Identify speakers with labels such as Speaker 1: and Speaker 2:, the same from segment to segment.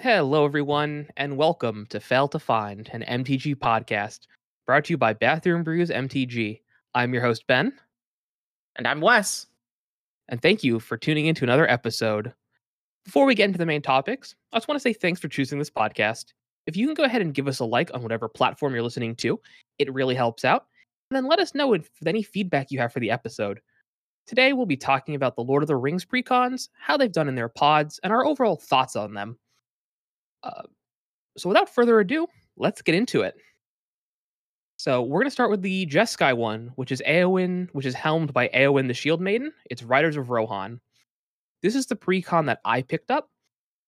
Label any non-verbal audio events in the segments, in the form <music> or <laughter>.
Speaker 1: Hello, everyone, and welcome to Fail to Find, an MTG podcast brought to you by Bathroom Brews MTG. I'm your host, Ben,
Speaker 2: And I'm Wes.
Speaker 1: and thank you for tuning in to another episode. Before we get into the main topics, I just want to say thanks for choosing this podcast. If you can go ahead and give us a like on whatever platform you're listening to, it really helps out. And then let us know if any feedback you have for the episode. Today, we'll be talking about the Lord of the Rings precons, how they've done in their pods, and our overall thoughts on them. Uh, so, without further ado, let's get into it. So, we're going to start with the Jeskai one, which is Eowyn, which is helmed by Eowyn the Shield Maiden. It's Riders of Rohan. This is the precon that I picked up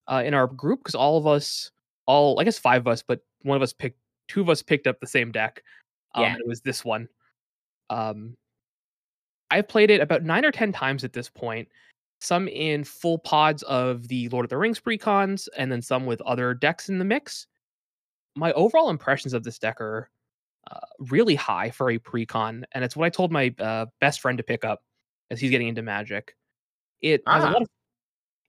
Speaker 1: uh, in our group because all of us, all I guess five of us, but one of us picked, two of us picked up the same deck. Um,
Speaker 2: Yeah.
Speaker 1: It was this one. Um, I've played it about nine or ten times at this point. Some in full pods of the Lord of the Rings precons, and then some with other decks in the mix. My overall impressions of this deck are uh, really high for a precon, and it's what I told my uh, best friend to pick up as he's getting into Magic. It
Speaker 2: Ah.
Speaker 1: lot of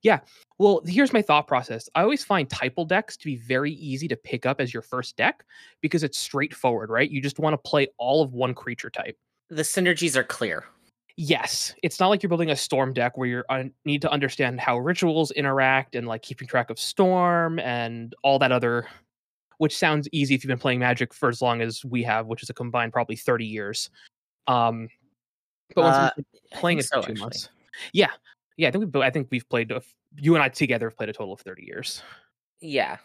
Speaker 1: yeah. Well, here's my thought process. I always find typal decks to be very easy to pick up as your first deck because it's straightforward, right? You just want to play all of one creature type.
Speaker 2: The synergies are clear.
Speaker 1: Yes, it's not like you're building a storm deck where you un- need to understand how rituals interact and like keeping track of storm and all that other, which sounds easy if you've been playing Magic for as long as we have, which is a combined probably 30 years. Um, but once
Speaker 2: Uh,
Speaker 1: playing it for
Speaker 2: so,
Speaker 1: two
Speaker 2: actually.
Speaker 1: months, yeah, yeah, I think we, I think we've played you and I together have played a total of 30 years.
Speaker 2: Yeah.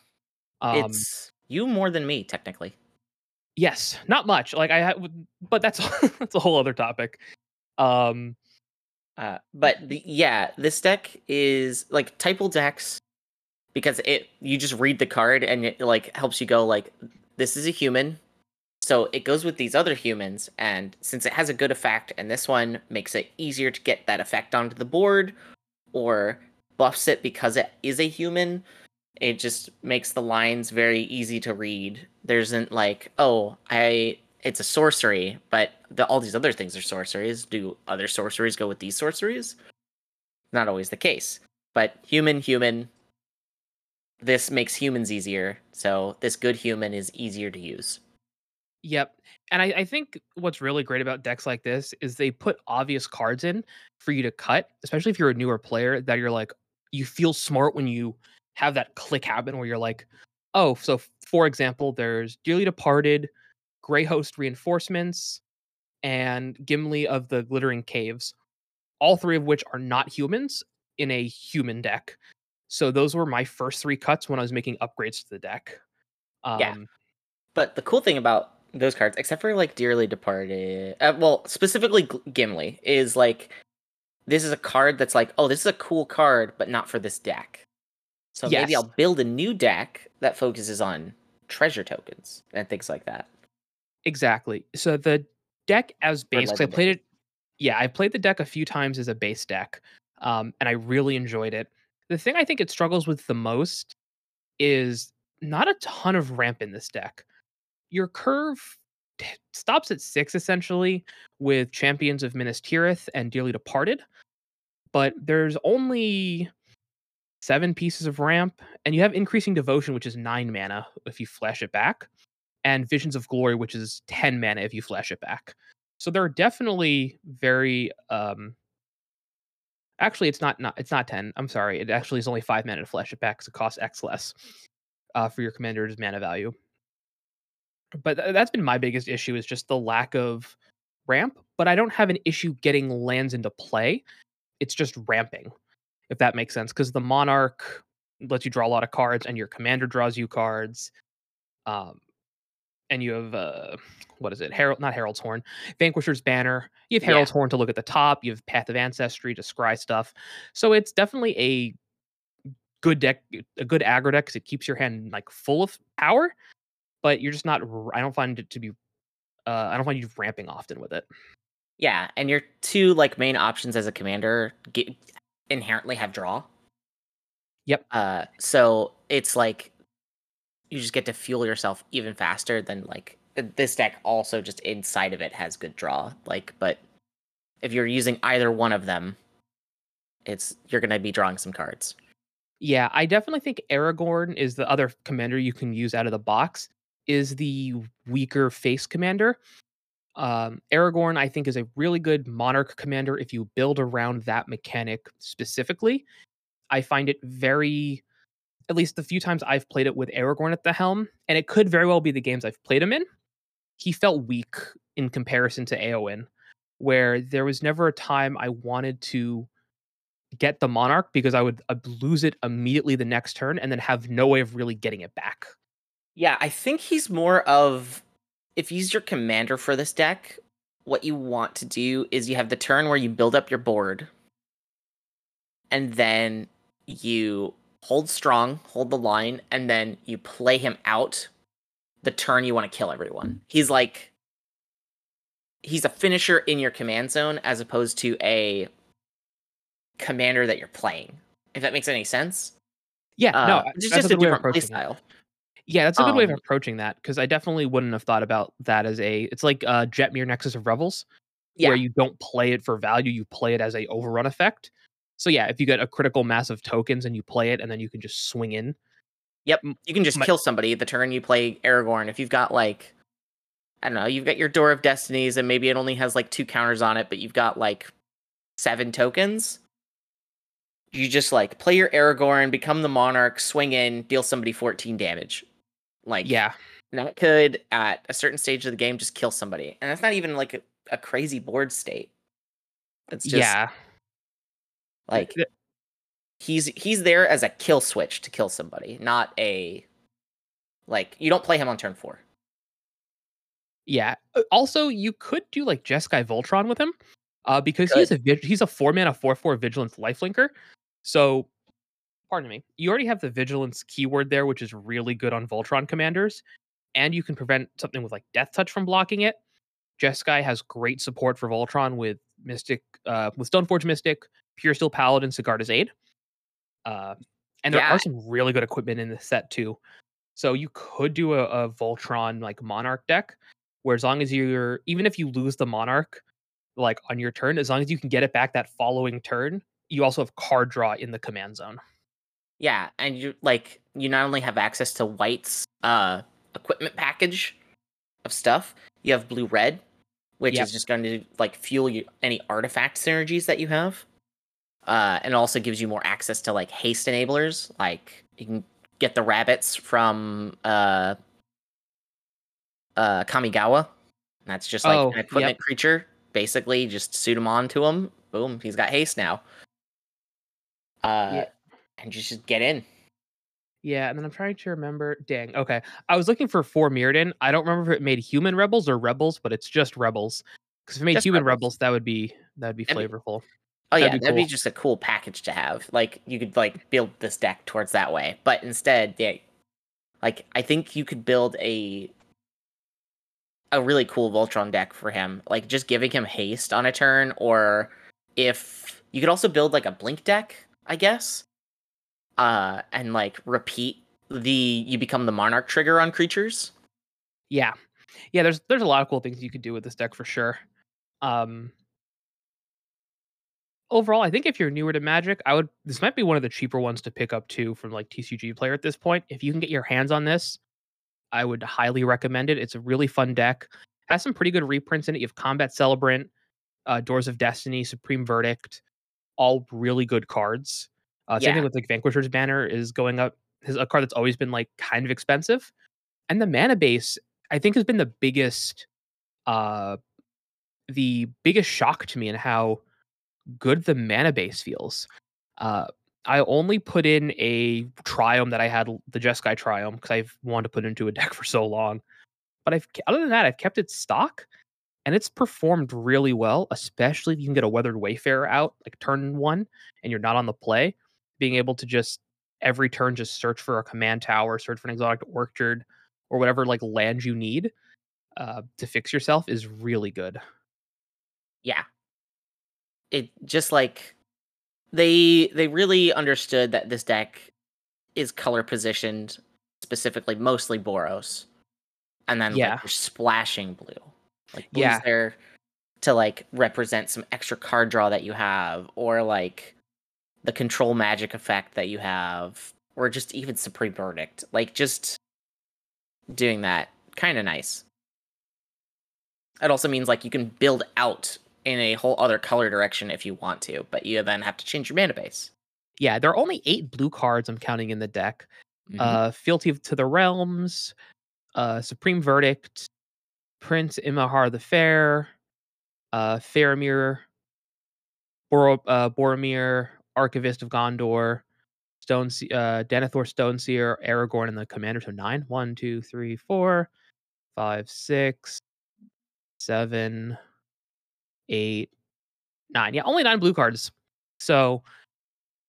Speaker 1: Um,
Speaker 2: it's you more than me, technically.
Speaker 1: Yes, not much. Like I, ha- but that's <laughs> that's a whole other topic. Um,
Speaker 2: Uh, but the, yeah, this deck is like typal decks because it you just read the card and it like helps you go like this is a human. So it goes with these other humans, and since it has a good effect, and this one makes it easier to get that effect onto the board, or buffs it because it is a human, it just makes the lines very easy to read. There isn't like, oh, I it's a sorcery, but the, all these other things are sorceries. Do other sorceries go with these sorceries? Not always the case. But human, human. This makes humans easier, so this good human is easier to use.
Speaker 1: Yep. And I, I think what's really great about decks like this is they put obvious cards in for you to cut, especially if you're a newer player, that you're like, you feel smart when you have that click happen where you're like, oh, so for example, there's Dearly Departed, Grey Host Reinforcements, and Gimli of the Glittering Caves, all three of which are not humans in a human deck. So those were my first three cuts when I was making upgrades to the deck. Um,
Speaker 2: Yeah. But the cool thing about those cards, except for like Dearly Departed, uh, well, specifically Gimli, is like this is a card that's like, oh, this is a cool card, but not for this deck. So maybe I'll build a new deck that focuses on treasure tokens and things like that.
Speaker 1: Exactly. So the deck as base, 'cause I played it. Yeah, I played the deck a few times as a base deck, um, and I really enjoyed it. The thing I think it struggles with the most is not a ton of ramp in this deck. Your curve t- stops at six essentially with Champions of Minas Tirith and Dearly Departed, but there's only seven pieces of ramp, and you have Increasing Devotion, which is nine mana if you flash it back and Visions of Glory, which is 10 mana if you flash it back. So they're definitely very um actually it's not, not it's not 10. I'm sorry. It actually is only 5 mana to flash it back because it costs X less uh, for your commander's mana value. But th- that's been my biggest issue is just the lack of ramp, but I don't have an issue getting lands into play. It's just ramping, if that makes sense. Because the monarch lets you draw a lot of cards and your commander draws you cards. Um, and you have uh what is it herald not Harold's horn vanquisher's banner you have
Speaker 2: Yeah.
Speaker 1: horn to look at the top you have path of ancestry to scry stuff so it's definitely a good deck a good aggro deck because it keeps your hand like full of power but you're just not I don't find it to be uh i don't find you ramping often with it
Speaker 2: Yeah, and your two like main options as a commander get, inherently have draw.
Speaker 1: Yep.
Speaker 2: Uh, so it's like you just get to fuel yourself even faster than like this deck. Also, just inside of it has good draw. Like, but if you're using either one of them, it's you're gonna be drawing some cards.
Speaker 1: Yeah, I definitely think Aragorn is the other commander you can use out of the box, is the weaker face commander. Um, Aragorn, I think, is a really good monarch commander if you build around that mechanic specifically. I find it very, at least the few times I've played it with Aragorn at the helm, and it could very well be the games I've played him in, he felt weak in comparison to Eowyn, where there was never a time I wanted to get the monarch because I would lose it immediately the next turn and then have no way of really getting it back.
Speaker 2: Yeah, I think he's more of if he's your commander for this deck, what you want to do is you have the turn where you build up your board and then you hold strong, hold the line, and then you play him out the turn you want to kill everyone. He's like he's a finisher in your command zone as opposed to a commander that you're playing. If that makes any sense.
Speaker 1: Yeah,
Speaker 2: Uh,
Speaker 1: no,
Speaker 2: it's just
Speaker 1: a
Speaker 2: a
Speaker 1: good way of
Speaker 2: different play
Speaker 1: approaching that.
Speaker 2: style.
Speaker 1: Yeah, that's a good way of
Speaker 2: Um,
Speaker 1: approaching that because I definitely wouldn't have thought about that as a. It's like uh, Jetmir Nexus of Revels,
Speaker 2: Yeah.
Speaker 1: where you don't play it for value, you play it as a overrun effect. So yeah, if you get a critical mass of tokens and you play it, and then you can just swing in.
Speaker 2: Yep. You can just
Speaker 1: my-
Speaker 2: kill somebody the turn you play Aragorn. If you've got like I don't know, you've got your Door of Destinies and maybe it only has like two counters on it, but you've got like seven tokens. You just like play your Aragorn, become the monarch, swing in, deal somebody 14 damage. Like
Speaker 1: Yeah,
Speaker 2: that could at a certain stage of the game just kill somebody. And that's not even like a, a crazy board state. It's just
Speaker 1: yeah,
Speaker 2: like he's he's there as a kill switch to kill somebody, not a like you don't play him on turn four.
Speaker 1: yeah. Uh, Also, you could do like Jeskai Voltron with him, uh, because he's a he's a four mana four four vigilance lifelinker. So, pardon me, you already have the vigilance keyword there, which is really good on Voltron commanders, and you can prevent something with like Death Touch from blocking it. Jeskai has great support for Voltron with Mystic, uh, with Stoneforge Mystic, Pure Steel Paladin, Sigarda's Aid. Uh, and there
Speaker 2: Yeah.
Speaker 1: are some really good equipment in the set too. So you could do a, a Voltron like Monarch deck, where as long as you're, even if you lose the Monarch, like on your turn, as long as you can get it back that following turn, you also have card draw in the command zone.
Speaker 2: Yeah, and you like you not only have access to White's uh equipment package of stuff, you have blue red, which
Speaker 1: Yep.
Speaker 2: is just going to like fuel you any artifact synergies that you have. Uh, and it also gives you more access to like haste enablers, like you can get the rabbits from uh uh Kamigawa. That's just like
Speaker 1: Oh,
Speaker 2: an
Speaker 1: yep.
Speaker 2: equipment creature. Basically, just suit him on to him. Boom, he's got haste now. Uh,
Speaker 1: Yeah.
Speaker 2: and just just get in.
Speaker 1: Yeah, and then I'm trying to remember. Dang, okay. I was looking for four Mirrodin. I don't remember if it made human rebels or rebels, but it's just rebels. Because if it made
Speaker 2: Just
Speaker 1: human
Speaker 2: rebels.
Speaker 1: rebels, that would be be
Speaker 2: That'd be-
Speaker 1: flavorful.
Speaker 2: Oh
Speaker 1: That'd
Speaker 2: yeah,
Speaker 1: be
Speaker 2: that'd be just a cool package to have. Like you could like build this deck towards that way. But instead, yeah, like I think you could build a a really cool Voltron deck for him. Like just giving him haste on a turn, or if you could also build like a blink deck, I guess. Uh, and like repeat the you become the monarch trigger on creatures.
Speaker 1: Yeah, yeah. There's there's a lot of cool things you could do with this deck for sure. Um, overall, I think if you're newer to Magic, I would. This might be one of the cheaper ones to pick up too from like TCG player at this point. If you can get your hands on this, I would highly recommend it. It's a really fun deck. Has some pretty good reprints in it. You have Combat Celebrant, uh, Doors of Destiny, Supreme Verdict, all really good cards. Uh, same
Speaker 2: Yeah.
Speaker 1: thing with like Vanquisher's Banner is going up. His a card that's always been like kind of expensive, and the mana base I think has been the biggest, uh, the biggest shock to me in how good the mana base feels. Uh, I only put in a Triome that I had the Jeskai Triome because I've wanted to put into a <laughs> deck for so long. But I've other than that, I've kept it stock, and it's performed really well. Especially if you can get a Weathered Wayfarer out like turn one, and you're not on the play, being able to just every turn just search for a command tower, search for an exotic orchard, or whatever like land you need uh, to fix yourself is really good.
Speaker 2: yeah it just like they they really understood that this deck is color positioned specifically mostly boros and then
Speaker 1: Yeah.
Speaker 2: like splashing blue like blue's
Speaker 1: Yeah.
Speaker 2: there to like represent some extra card draw that you have or like the control magic effect that you have, or just even Supreme Verdict. Like just doing that, kind of nice. It also means like you can build out in a whole other color direction if you want to, but you then have to change your mana base.
Speaker 1: Yeah, there are only eight blue cards I'm counting in the deck.
Speaker 2: Mhm.
Speaker 1: Uh, Fealty to the Realms, uh, Supreme Verdict, Prince Imrahil the Fair, uh, Faramir, Boro- uh, Boromir, Archivist of Gondor, Stone, uh, Denethor Stoneseer, Aragorn, and the Commander. So nine. One, two, three, four, five, six, seven, eight, nine. Yeah, only nine blue cards. So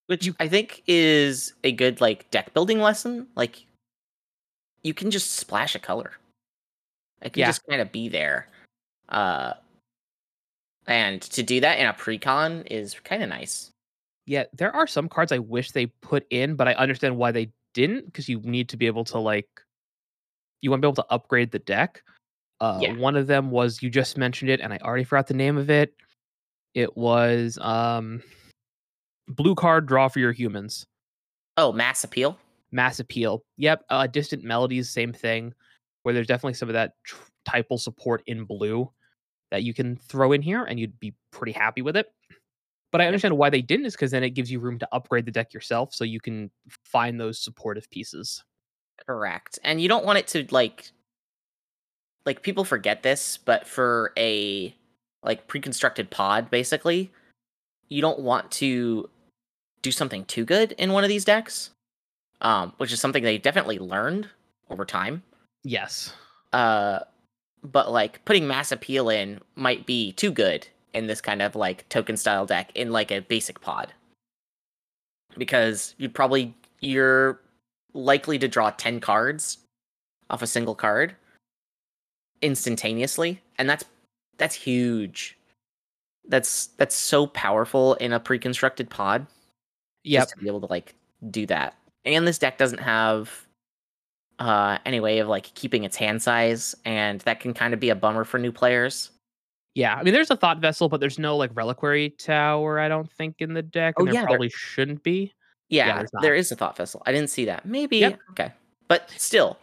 Speaker 2: which I think is a good like deck building lesson. Like you can just splash a color. It can
Speaker 1: Yeah.
Speaker 2: just kind of be there. Uh and to do that in a precon is kind of nice.
Speaker 1: Yeah, there are some cards I wish they put in, but I understand why they didn't because you need to be able to like you want to be able to upgrade the deck. Uh,
Speaker 2: Yeah.
Speaker 1: One of them was you just mentioned it, and I already forgot the name of it. It was um, blue card draw for your humans.
Speaker 2: Oh, mass appeal.
Speaker 1: Mass appeal. Yep. Uh, distant melodies, same thing. Where there's definitely some of that tr- typal support in blue that you can throw in here, and you'd be pretty happy with it. But I understand why they didn't is because then it gives you room to upgrade the deck yourself, so you can find those supportive pieces.
Speaker 2: Correct. And you don't want it to like like people forget this, but for a like pre-constructed pod basically, you don't want to do something too good in one of these decks. Um, which is something they definitely learned over time.
Speaker 1: Yes.
Speaker 2: Uh but like putting mass appeal in might be too good in this kind of like token style deck in like a basic pod. Because you'd probably you're likely to draw 10 cards off a single card instantaneously and that's that's huge. That's that's so powerful in a pre-constructed pod just to be able to like do that. And this deck doesn't have uh any way of like keeping its hand size, and that can kind of be a bummer for new players.
Speaker 1: Yeah. I mean, there's a thought vessel, but there's no like reliquary tower. I don't think in the deck.
Speaker 2: Oh,
Speaker 1: and there
Speaker 2: yeah, there-
Speaker 1: probably shouldn't be.
Speaker 2: Yeah,
Speaker 1: there's
Speaker 2: there is a thought vessel. I didn't see that. Maybe
Speaker 1: Yep.
Speaker 2: okay, but still,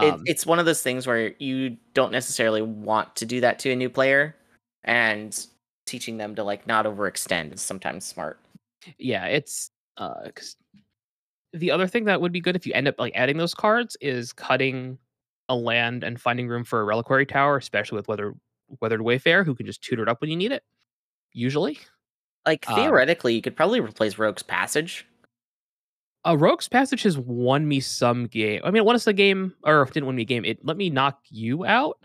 Speaker 2: it,
Speaker 1: Um,
Speaker 2: it's one of those things where you don't necessarily want to do that to a new player, and teaching them to like not overextend is sometimes smart.
Speaker 1: yeah, it's uh the other thing that would be good if you end up like adding those cards is cutting a land and finding room for a reliquary tower, especially with weather weathered wayfair, who can just tutor it up when you need it. Usually.
Speaker 2: Like
Speaker 1: Um,
Speaker 2: theoretically, you could probably replace Rogue's Passage.
Speaker 1: Uh, Rogue's Passage has won me some game. I mean, it won us a game, or didn't win me a game. It let me knock you out.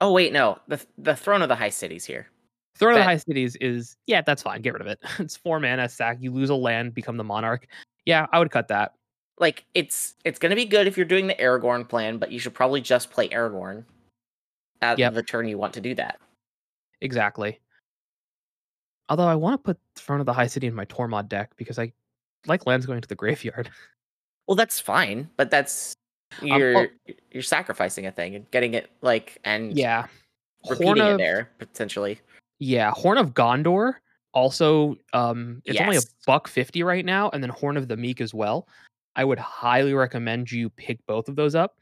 Speaker 2: Oh wait, no, the the Throne of the High Cities here.
Speaker 1: Throne of the High Cities is yeah, that's fine. Get rid of it. <laughs> It's four mana sack. You lose a land, become the monarch. Yeah, I would cut that.
Speaker 2: like it's it's gonna be good if you're doing the Aragorn plan, but you should probably just play Aragorn at
Speaker 1: Yep.
Speaker 2: the turn you want to do that.
Speaker 1: Exactly. Although I want to put Throne of the High City in my Tormod deck because I like lands going to the graveyard. <laughs>
Speaker 2: Well, that's fine, but that's
Speaker 1: Um,
Speaker 2: you're you're sacrificing a thing and getting it like and
Speaker 1: yeah.
Speaker 2: repeating
Speaker 1: Horn
Speaker 2: it there potentially.
Speaker 1: Yeah, Horn of Gondor. Also, um, it's only a buck fifty right now, and then Horn of the Meek as well. I would highly recommend you pick both of those up.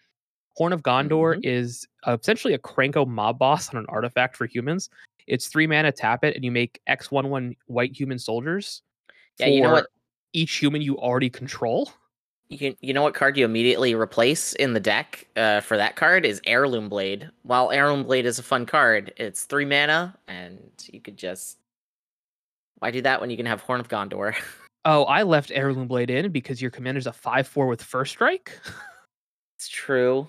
Speaker 1: Horn of Gondor
Speaker 2: Mhm.
Speaker 1: is uh, essentially a Krenko mob boss on an artifact for humans. It's three mana, tap it, and you make X one one white human soldiers.
Speaker 2: Yeah, you know what?
Speaker 1: Each human you already control.
Speaker 2: You can, you know what card you immediately replace in the deck uh, for that card is Heirloom Blade. While Heirloom Blade is a fun card, it's three mana, and you could just why do that when you can have Horn of Gondor? <laughs>
Speaker 1: Oh, I left Heirloom Blade in because your commander's a five four with first strike.
Speaker 2: it's true.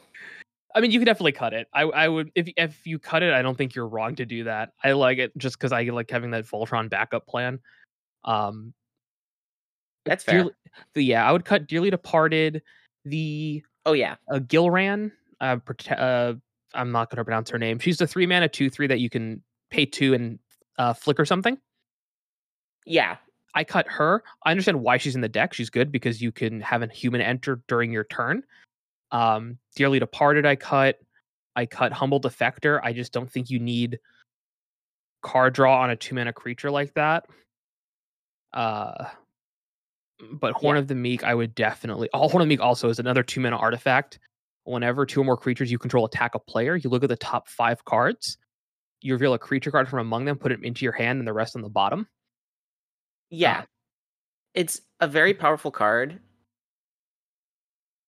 Speaker 1: I mean, you could definitely cut it. I, I would if if you cut it, I don't think you're wrong to do that. I like it just because I like having that Voltron backup plan. Um,
Speaker 2: That's fair.
Speaker 1: dearly, the, yeah, I would cut Dearly Departed, the
Speaker 2: Oh yeah,
Speaker 1: uh, Gilraen. Uh, uh, I'm not gonna pronounce her name. She's the three mana two three that you can pay two and uh, flicker something.
Speaker 2: yeah.
Speaker 1: I cut her. I understand why she's in the deck. She's good because you can have a human enter during your turn. Um, Dearly Departed, I cut. I cut Humble Defector. I just don't think you need card draw on a two mana creature like that. Uh, but Horn
Speaker 2: Yeah.
Speaker 1: of the Meek, I would definitely. Oh, Horn of the Meek also is another two mana artifact. Whenever two or more creatures you control attack a player, you look at the top five cards. You reveal a creature card from among them, put it into your hand, and the rest on the bottom.
Speaker 2: Yeah.
Speaker 1: Uh,
Speaker 2: it's a very powerful card.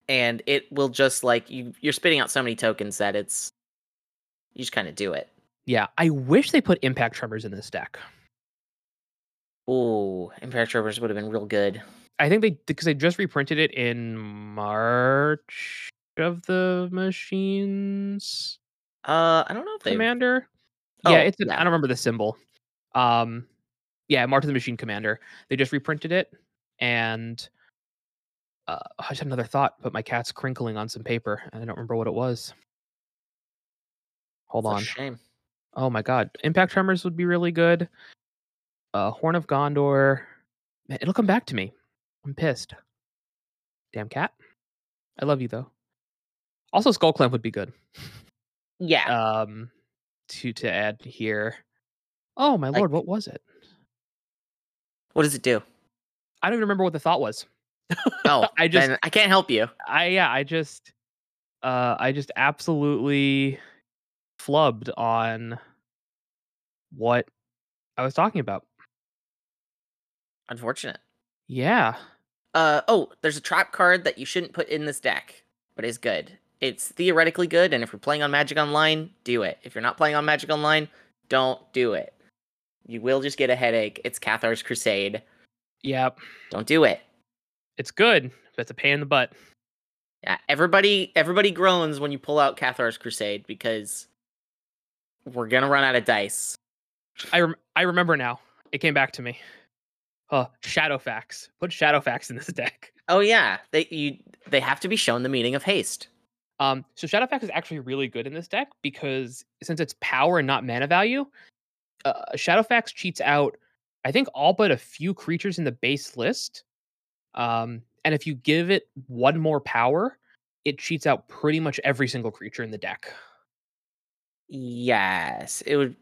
Speaker 2: And it will just like you you're spitting out so many tokens that it's you just kind of do it.
Speaker 1: Yeah, I wish they put Impact Tremors in this deck.
Speaker 2: Ooh, Impact Tremors would have been real good.
Speaker 1: I think they because they just reprinted it in March of the Machines
Speaker 2: Uh, I don't know if they
Speaker 1: Commander.
Speaker 2: Oh,
Speaker 1: yeah, it's an,
Speaker 2: yeah.
Speaker 1: I don't remember the symbol. Um, yeah, March of the Machine Commander. They just reprinted it, and uh, I just had another thought, but my cat's crinkling on some paper, and I don't remember what it was. Hold
Speaker 2: a
Speaker 1: on.
Speaker 2: shame.
Speaker 1: Oh my god, Impact Tremors would be really good. Uh, Horn of Gondor. Man, it'll come back to me. I'm pissed. Damn cat. I love you though. Also, Skull Clamp would be good.
Speaker 2: Yeah.
Speaker 1: Um, to to add here. Oh my
Speaker 2: Like-
Speaker 1: lord, what was it?
Speaker 2: what does it do?
Speaker 1: I don't even remember what the thought was.
Speaker 2: Oh, <laughs>
Speaker 1: I just-
Speaker 2: I can't help you.
Speaker 1: I yeah, I just uh I just absolutely flubbed on what I was talking about.
Speaker 2: Unfortunate.
Speaker 1: Yeah.
Speaker 2: Uh oh, there's a trap card that you shouldn't put in this deck, but is good. It's theoretically good, and if you're playing on Magic Online, do it. If you're not playing on Magic Online, don't do it. You will just get a headache. It's Cathar's Crusade.
Speaker 1: Yep.
Speaker 2: Don't do it.
Speaker 1: It's good, but it's a pain in the butt.
Speaker 2: Yeah, everybody everybody groans when you pull out Cathar's Crusade because we're gonna run out of dice.
Speaker 1: I rem- I remember now. It came back to me. Uh, Shadowfax. Put Shadowfax in this <laughs> deck.
Speaker 2: Oh yeah, they you they have to be shown the meaning of haste.
Speaker 1: Um, so Shadowfax is actually really good in this deck because since it's power and not mana value, uh, Shadowfax cheats out, I think, all but a few creatures in the base list. Um, and if you give it one more power, it cheats out pretty much every single creature in the deck.
Speaker 2: Yes, it would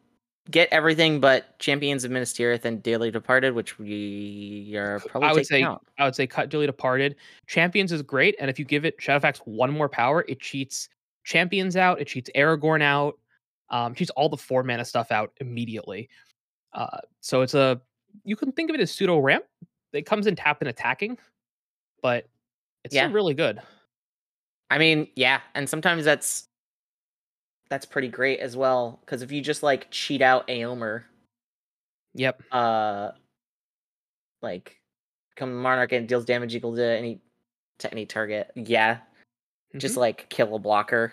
Speaker 2: get everything but Champions of Minas Tirith and Dearly Departed, which we are probably
Speaker 1: I would say
Speaker 2: out.
Speaker 1: I would say cut Dearly Departed. Champions is great, and if you give it Shadowfax one more power, it cheats Champions out, it cheats Aragorn out, um, cheats all the four mana stuff out immediately. Uh, so it's a you can think of it as pseudo ramp. It comes in tap and attacking, but it's
Speaker 2: Yeah.
Speaker 1: still really good.
Speaker 2: I mean, yeah, and sometimes that's that's pretty great as well because if you just like cheat out Eomer,
Speaker 1: Yep.
Speaker 2: uh, like come Monarch and deals damage equal to any to any target, yeah, just
Speaker 1: Mhm.
Speaker 2: like kill a blocker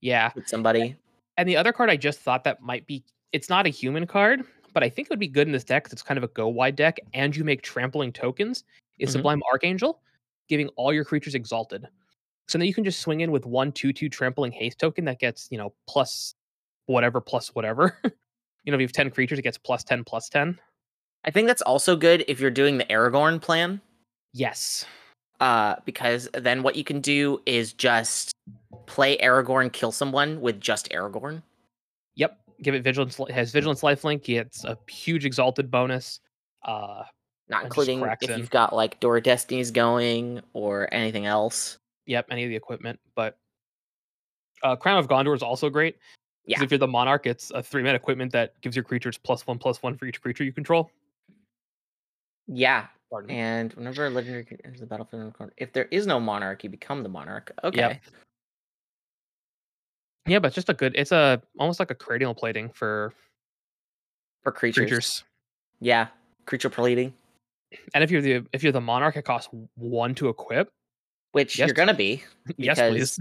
Speaker 1: yeah.
Speaker 2: with somebody.
Speaker 1: And the other card I just thought that might be it's not a human card, but I think it would be good in this deck. it's kind of a go wide deck and you make trampling tokens is
Speaker 2: Mhm.
Speaker 1: Sublime Archangel, giving all your creatures exalted. So then you can just swing in with one two two trampling haste token that gets, you know, plus whatever plus whatever. <laughs> you know, if you have 10 creatures, it gets plus 10 plus 10.
Speaker 2: I think that's also good if you're doing the Aragorn plan.
Speaker 1: Yes.
Speaker 2: uh, because then what you can do is just play Aragorn, kill someone with just Aragorn.
Speaker 1: Yep. Give it vigilance has vigilance lifelink, gets a huge exalted bonus. Uh
Speaker 2: Not including if
Speaker 1: in.
Speaker 2: you've got like Door Destinies going or anything else.
Speaker 1: Yep, any of the equipment. But uh, Crown of Gondor is also great. 'cause
Speaker 2: Yeah.
Speaker 1: If you're the Monarch, it's a three mana equipment that gives your creatures plus one plus one for each creature you control.
Speaker 2: Yeah,
Speaker 1: Pardon
Speaker 2: and whenever a legendary creature enters the battlefield, in the corner- if there is no monarch, you become the monarch. Okay.
Speaker 1: Yeah, but it's just a good. It's a almost like a cranial plating for
Speaker 2: For creatures.
Speaker 1: creatures.
Speaker 2: Yeah, creature plating,
Speaker 1: And if you're the if you're the Monarch, it costs one to equip.
Speaker 2: Which
Speaker 1: Yes.
Speaker 2: you're gonna be. <laughs>
Speaker 1: yes,
Speaker 2: because-
Speaker 1: please.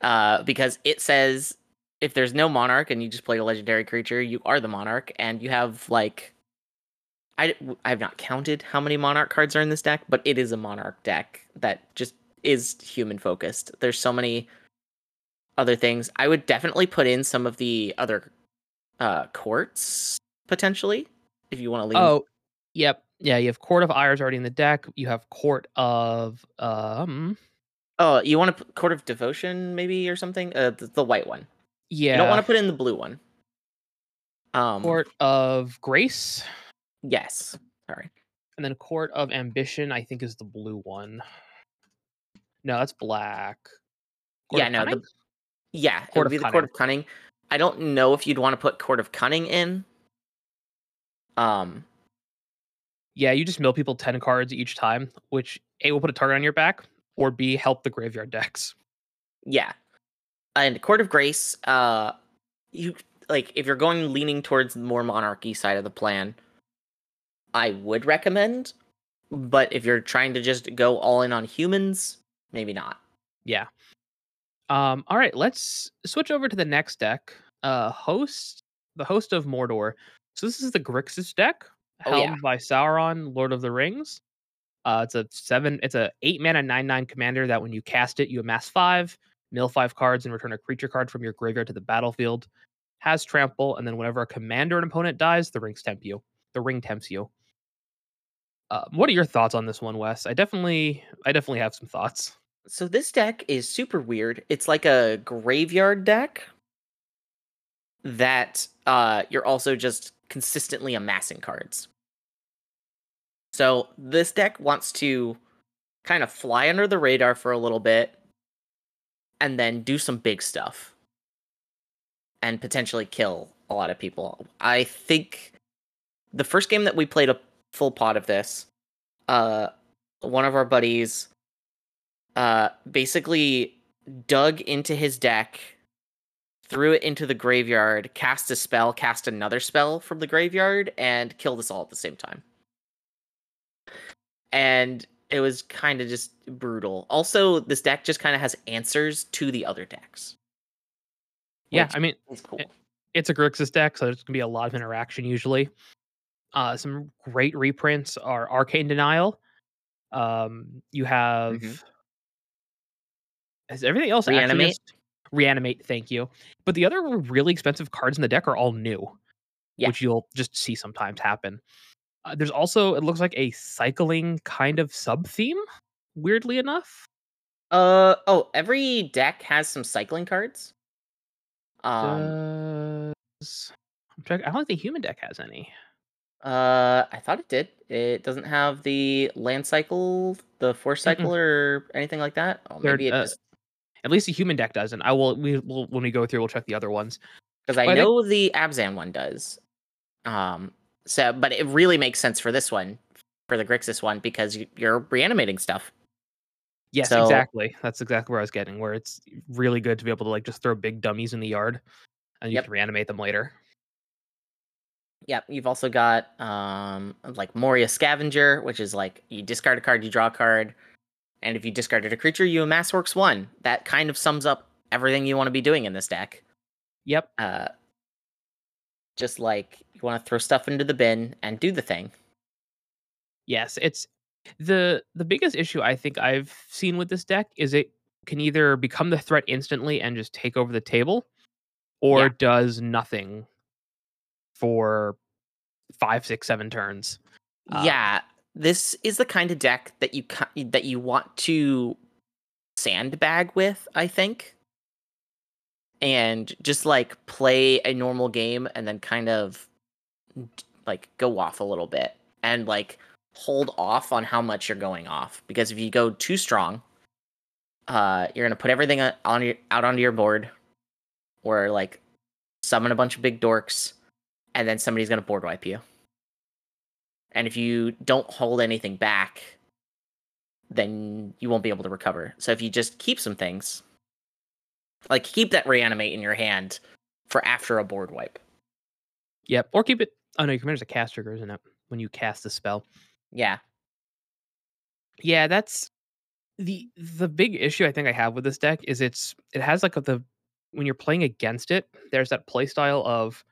Speaker 2: uh, because it says if there's no monarch and you just play a legendary creature, you are the monarch, and you have like I I have not counted how many monarch cards are in this deck, but it is a monarch deck that just is human focused. There's so many other things. I would definitely put in some of the other uh courts potentially if you want to leave.
Speaker 1: Oh, yep. Yeah, you have Court of Ires already in the deck. You have Court of um
Speaker 2: oh, you want to put court of devotion maybe or something? Uh, the, the white one.
Speaker 1: yeah.
Speaker 2: You don't want to put in the blue one. Um,
Speaker 1: Court of Grace.
Speaker 2: Yes. Sorry.
Speaker 1: And then Court of Ambition, I think, is the blue one. No, that's black. Court
Speaker 2: yeah, no, the yeah, it would be the Court of Cunning. I don't know if you'd want to put Court of Cunning in. Um,
Speaker 1: Yeah, you just mill people 10 cards each time, which A will put a target on your back, or B help the graveyard decks.
Speaker 2: yeah, and Court of Grace. Uh, you like if you're going leaning towards the more monarchy side of the plan, I would recommend. But if you're trying to just go all in on humans, maybe not.
Speaker 1: Yeah. Um, all right, let's switch over to the next deck. Uh host the host of Mordor. So this is the Grixis deck,
Speaker 2: Oh,
Speaker 1: helmed
Speaker 2: yeah.
Speaker 1: by Sauron, Lord of the Rings. Uh it's a seven, it's a eight mana, nine nine commander that when you cast it, you amass five, mill five cards, and return a creature card from your graveyard to the battlefield. Has trample, and then whenever a commander an opponent dies, the rings tempt you. The ring tempts you. Uh, what are your thoughts on this one, Wes? I definitely, I definitely have some thoughts.
Speaker 2: So this deck is super weird. It's like a graveyard deck that uh you're also just consistently amassing cards. So this deck wants to kind of fly under the radar for a little bit and then do some big stuff and potentially kill a lot of people. I think the first game that we played a full pot of this, uh one of our buddies uh basically dug into his deck, threw it into the graveyard, cast a spell, cast another spell from the graveyard, and killed us all at the same time. And it was kind of just brutal. Also, this deck just kind of has answers to the other decks.
Speaker 1: Yeah, I mean,
Speaker 2: it's cool.
Speaker 1: it's a Grixis deck, so there's gonna be a lot of interaction usually. Uh, some great reprints are Arcane Denial. Um, you have
Speaker 2: Mhm.
Speaker 1: is everything else
Speaker 2: Reanimate?
Speaker 1: Reanimate. Thank you. But the other really expensive cards in the deck are all new,
Speaker 2: Yeah.
Speaker 1: which you'll just see sometimes happen. Uh, there's also it looks like a cycling kind of sub theme. Weirdly enough,
Speaker 2: Uh oh, every deck has some cycling cards. Um
Speaker 1: does I'm I don't think the human deck has any.
Speaker 2: uh I thought it did. It doesn't have the land cycle, the force cycle or anything like that. Oh,
Speaker 1: They're,
Speaker 2: maybe it
Speaker 1: uh,
Speaker 2: just
Speaker 1: At least the human deck doesn't. I will. We will when we go through. We'll check the other ones.
Speaker 2: because I
Speaker 1: I think-
Speaker 2: know the Abzan one does. Um so but it really makes sense for this one, for the Grixis one because you, you're reanimating stuff.
Speaker 1: Yes,
Speaker 2: So-
Speaker 1: exactly. That's exactly where I was getting. Where it's really good to be able to like just throw big dummies in the yard, and you
Speaker 2: Yep.
Speaker 1: can reanimate them later.
Speaker 2: Yep, you've also got um like Moria Scavenger, which is like you discard a card, you draw a card, and if you discarded a creature, you amass Orcs one. That kind of sums up everything you want to be doing in this deck.
Speaker 1: Yep.
Speaker 2: Uh just like you want to throw stuff into the bin and do the thing.
Speaker 1: Yes. It's the the biggest issue I think I've seen with this deck is it can either become the threat instantly and just take over the table, or
Speaker 2: Yeah.
Speaker 1: does nothing for five, six, seven turns. Um,
Speaker 2: yeah, this is the kind of deck that you that you want to sandbag with, I think. And just like play a normal game and then kind of like go off a little bit and like hold off on how much you're going off because if you go too strong uh you're to put everything on your out onto your board or like summon a bunch of big dorks and then somebody's to board wipe you. And if you don't hold anything back, then you won't be able to recover. So if you just keep some things, like keep that reanimate in your hand for after a board wipe.
Speaker 1: Yep. Or keep it. Oh no, your commander's a cast trigger, isn't it? When you cast the spell.
Speaker 2: Yeah.
Speaker 1: Yeah, that's the the big issue I think I have with this deck is it's it has like a, the when you're playing against it, there's that play style of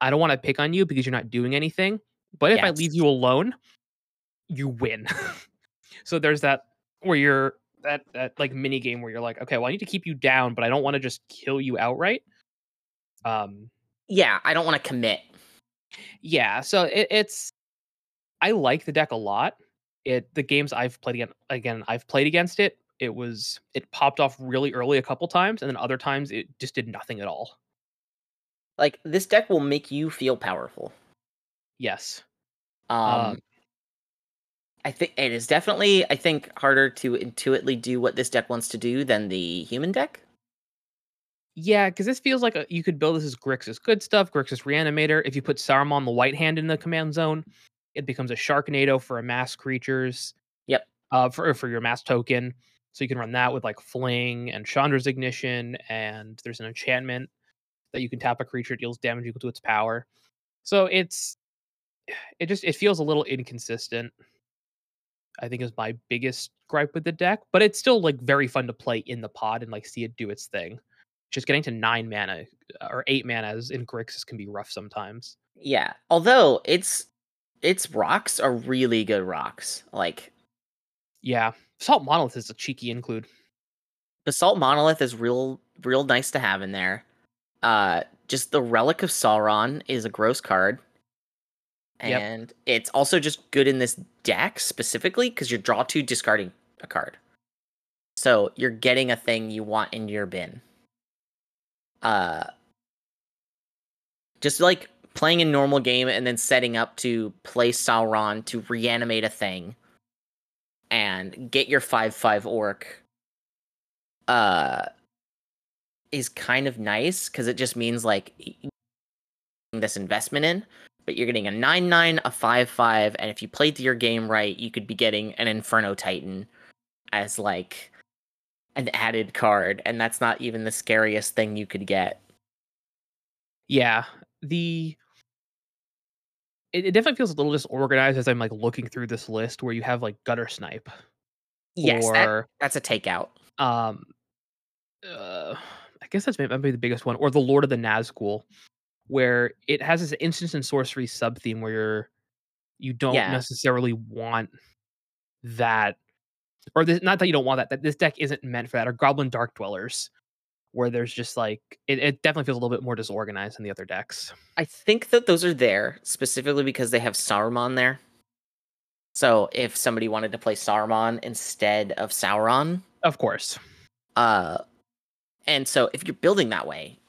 Speaker 1: I don't want to pick on you because you're not doing anything, but if I leave you alone, you win. <laughs> so there's that where you're that that like mini game where you're like, okay, well I need to keep you down, but I don't want to just kill you outright. Um
Speaker 2: Yeah, I don't want to commit.
Speaker 1: yeah, so it, it's I like the deck a lot. It the games I've played again again I've played against it. It was it popped off really early a couple times, and then other times it just did nothing at all.
Speaker 2: Like this deck will make you feel powerful.
Speaker 1: Yes,
Speaker 2: Um,
Speaker 1: Um,
Speaker 2: I think it is definitely, I think, harder to intuitively do what this deck wants to do than the human deck.
Speaker 1: Yeah, because this feels like a, you could build this as Grixis good stuff, Grixis Reanimator. If you put Saruman the White Hand in the command zone, it becomes a Sharknado for a mass creatures.
Speaker 2: Yep.
Speaker 1: Uh, for for your mass token, so you can run that with like Fling and Chandra's Ignition, and there's an enchantment that you can tap a creature it deals damage equal to its power. So it's it just it feels a little inconsistent. I think is my biggest gripe with the deck, but it's still like very fun to play in the pod and like see it do its thing. Just getting to nine mana or eight mana as in Grixis can be rough sometimes.
Speaker 2: Yeah, although it's its rocks are really good rocks. Like
Speaker 1: yeah, Salt Monolith is a cheeky include.
Speaker 2: Basalt Monolith is real real nice to have in there. Uh just the Relic of Sauron is a gross card. And yep. it's also just good in this deck specifically because you're draw two discarding a card. So you're getting a thing you want in your bin. Uh just like playing a normal game and then setting up to play Sauron to reanimate a thing and get your 5 5 orc uh is kind of nice because it just means like this investment in but you're getting a 9 9 a 5 5 and if you played your game right you could be getting an inferno titan as like an added card and that's not even the scariest thing you could get
Speaker 1: yeah the it, it definitely feels a little disorganized as I'm like looking through this list where you have like gutter snipe.
Speaker 2: Yes, or, that, that's a takeout.
Speaker 1: Um, uh, I guess that's maybe the biggest one, or the Lord of the Nazgul, where it has this instance and sorcery sub theme where you're you don't yeah. necessarily want that, or this, not that you don't want that. That this deck isn't meant for that. Or Goblin Dark Dwellers, where there's just like it, it definitely feels a little bit more disorganized than the other decks.
Speaker 2: I think that those are there specifically because they have Saruman there. So if somebody wanted to play Saruman instead of Sauron,
Speaker 1: of course.
Speaker 2: Uh and so if you're building that way,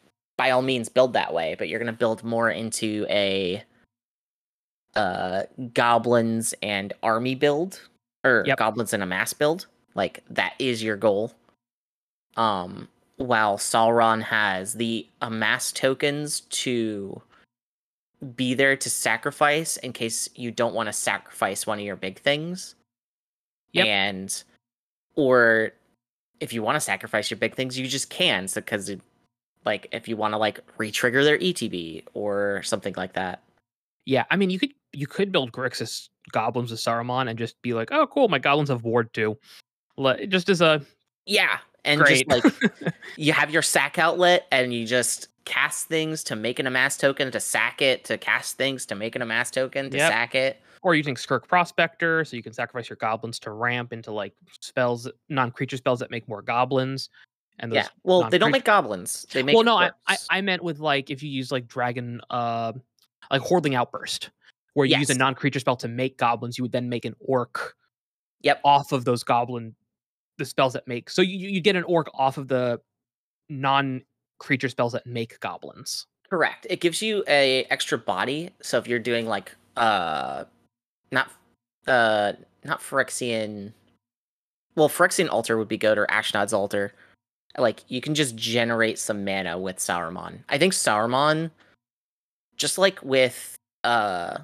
Speaker 2: by all means build that way, but you're going to build more into a uh goblins and army build or yep. goblins and a mass build. Like that is your goal. Um while Sauron has the amass tokens to be there to sacrifice in case you don't want to sacrifice one of your big things. Yep. And or if you want to sacrifice your big things, you just can because so, like if you want to like re-trigger their ETB or something like that.
Speaker 1: Yeah, I mean you could you could build Grixis goblins with Saruman and just be like, oh cool, my goblins have ward too. Just as a
Speaker 2: yeah, and Great. just like <laughs> you have your sack outlet and you just cast things to make an amass token to sack it to cast things to make an amass token to yep. sack it
Speaker 1: or using skirk prospector so you can sacrifice your goblins to ramp into like spells non-creature spells that make more goblins
Speaker 2: and yeah well they don't make goblins they make
Speaker 1: well no I, I, I meant with like if you use like dragon uh like Hordeling Outburst where you yes. use a non-creature spell to make goblins you would then make an orc
Speaker 2: yep
Speaker 1: off of those goblin the spells that make so you you get an orc off of the non creature spells that make goblins.
Speaker 2: Correct. It gives you a extra body. So if you're doing like uh not uh not Phyrexian well Phyrexian altar would be good or Ashnod's altar. Like you can just generate some mana with Saruman. I think Saruman just like with uh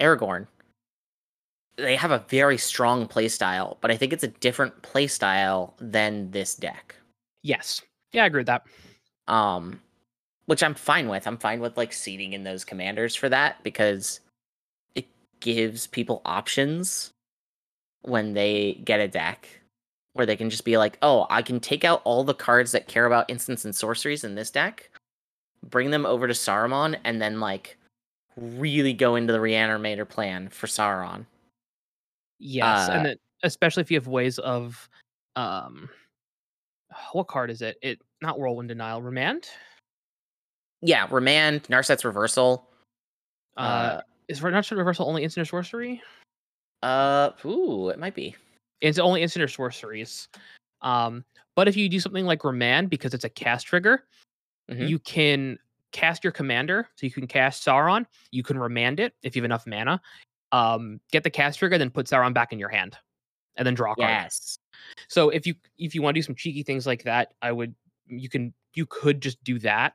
Speaker 2: Aragorn, they have a very strong playstyle, but I think it's a different playstyle than this deck.
Speaker 1: Yes. Yeah, I agree with that.
Speaker 2: Um which I'm fine with. I'm fine with like seeding in those commanders for that because it gives people options when they get a deck where they can just be like, "Oh, I can take out all the cards that care about instants and sorceries in this deck, bring them over to Saruman and then like really go into the reanimator plan for Sauron."
Speaker 1: Yes, uh, and it, especially if you have ways of, um, what card is it? It not whirlwind denial, remand.
Speaker 2: Yeah, remand, Narset's reversal.
Speaker 1: Uh, uh is Narset's reversal only instant or sorcery?
Speaker 2: Uh, ooh, it might be.
Speaker 1: It's only instant or sorceries. Um, but if you do something like remand because it's a cast trigger, mm-hmm. you can cast your commander. So you can cast Sauron. You can remand it if you have enough mana, Um, get the cast trigger, then put Sauron back in your hand, and then draw a card.
Speaker 2: Yes.
Speaker 1: So if you if you want to do some cheeky things like that, I would you can you could just do that.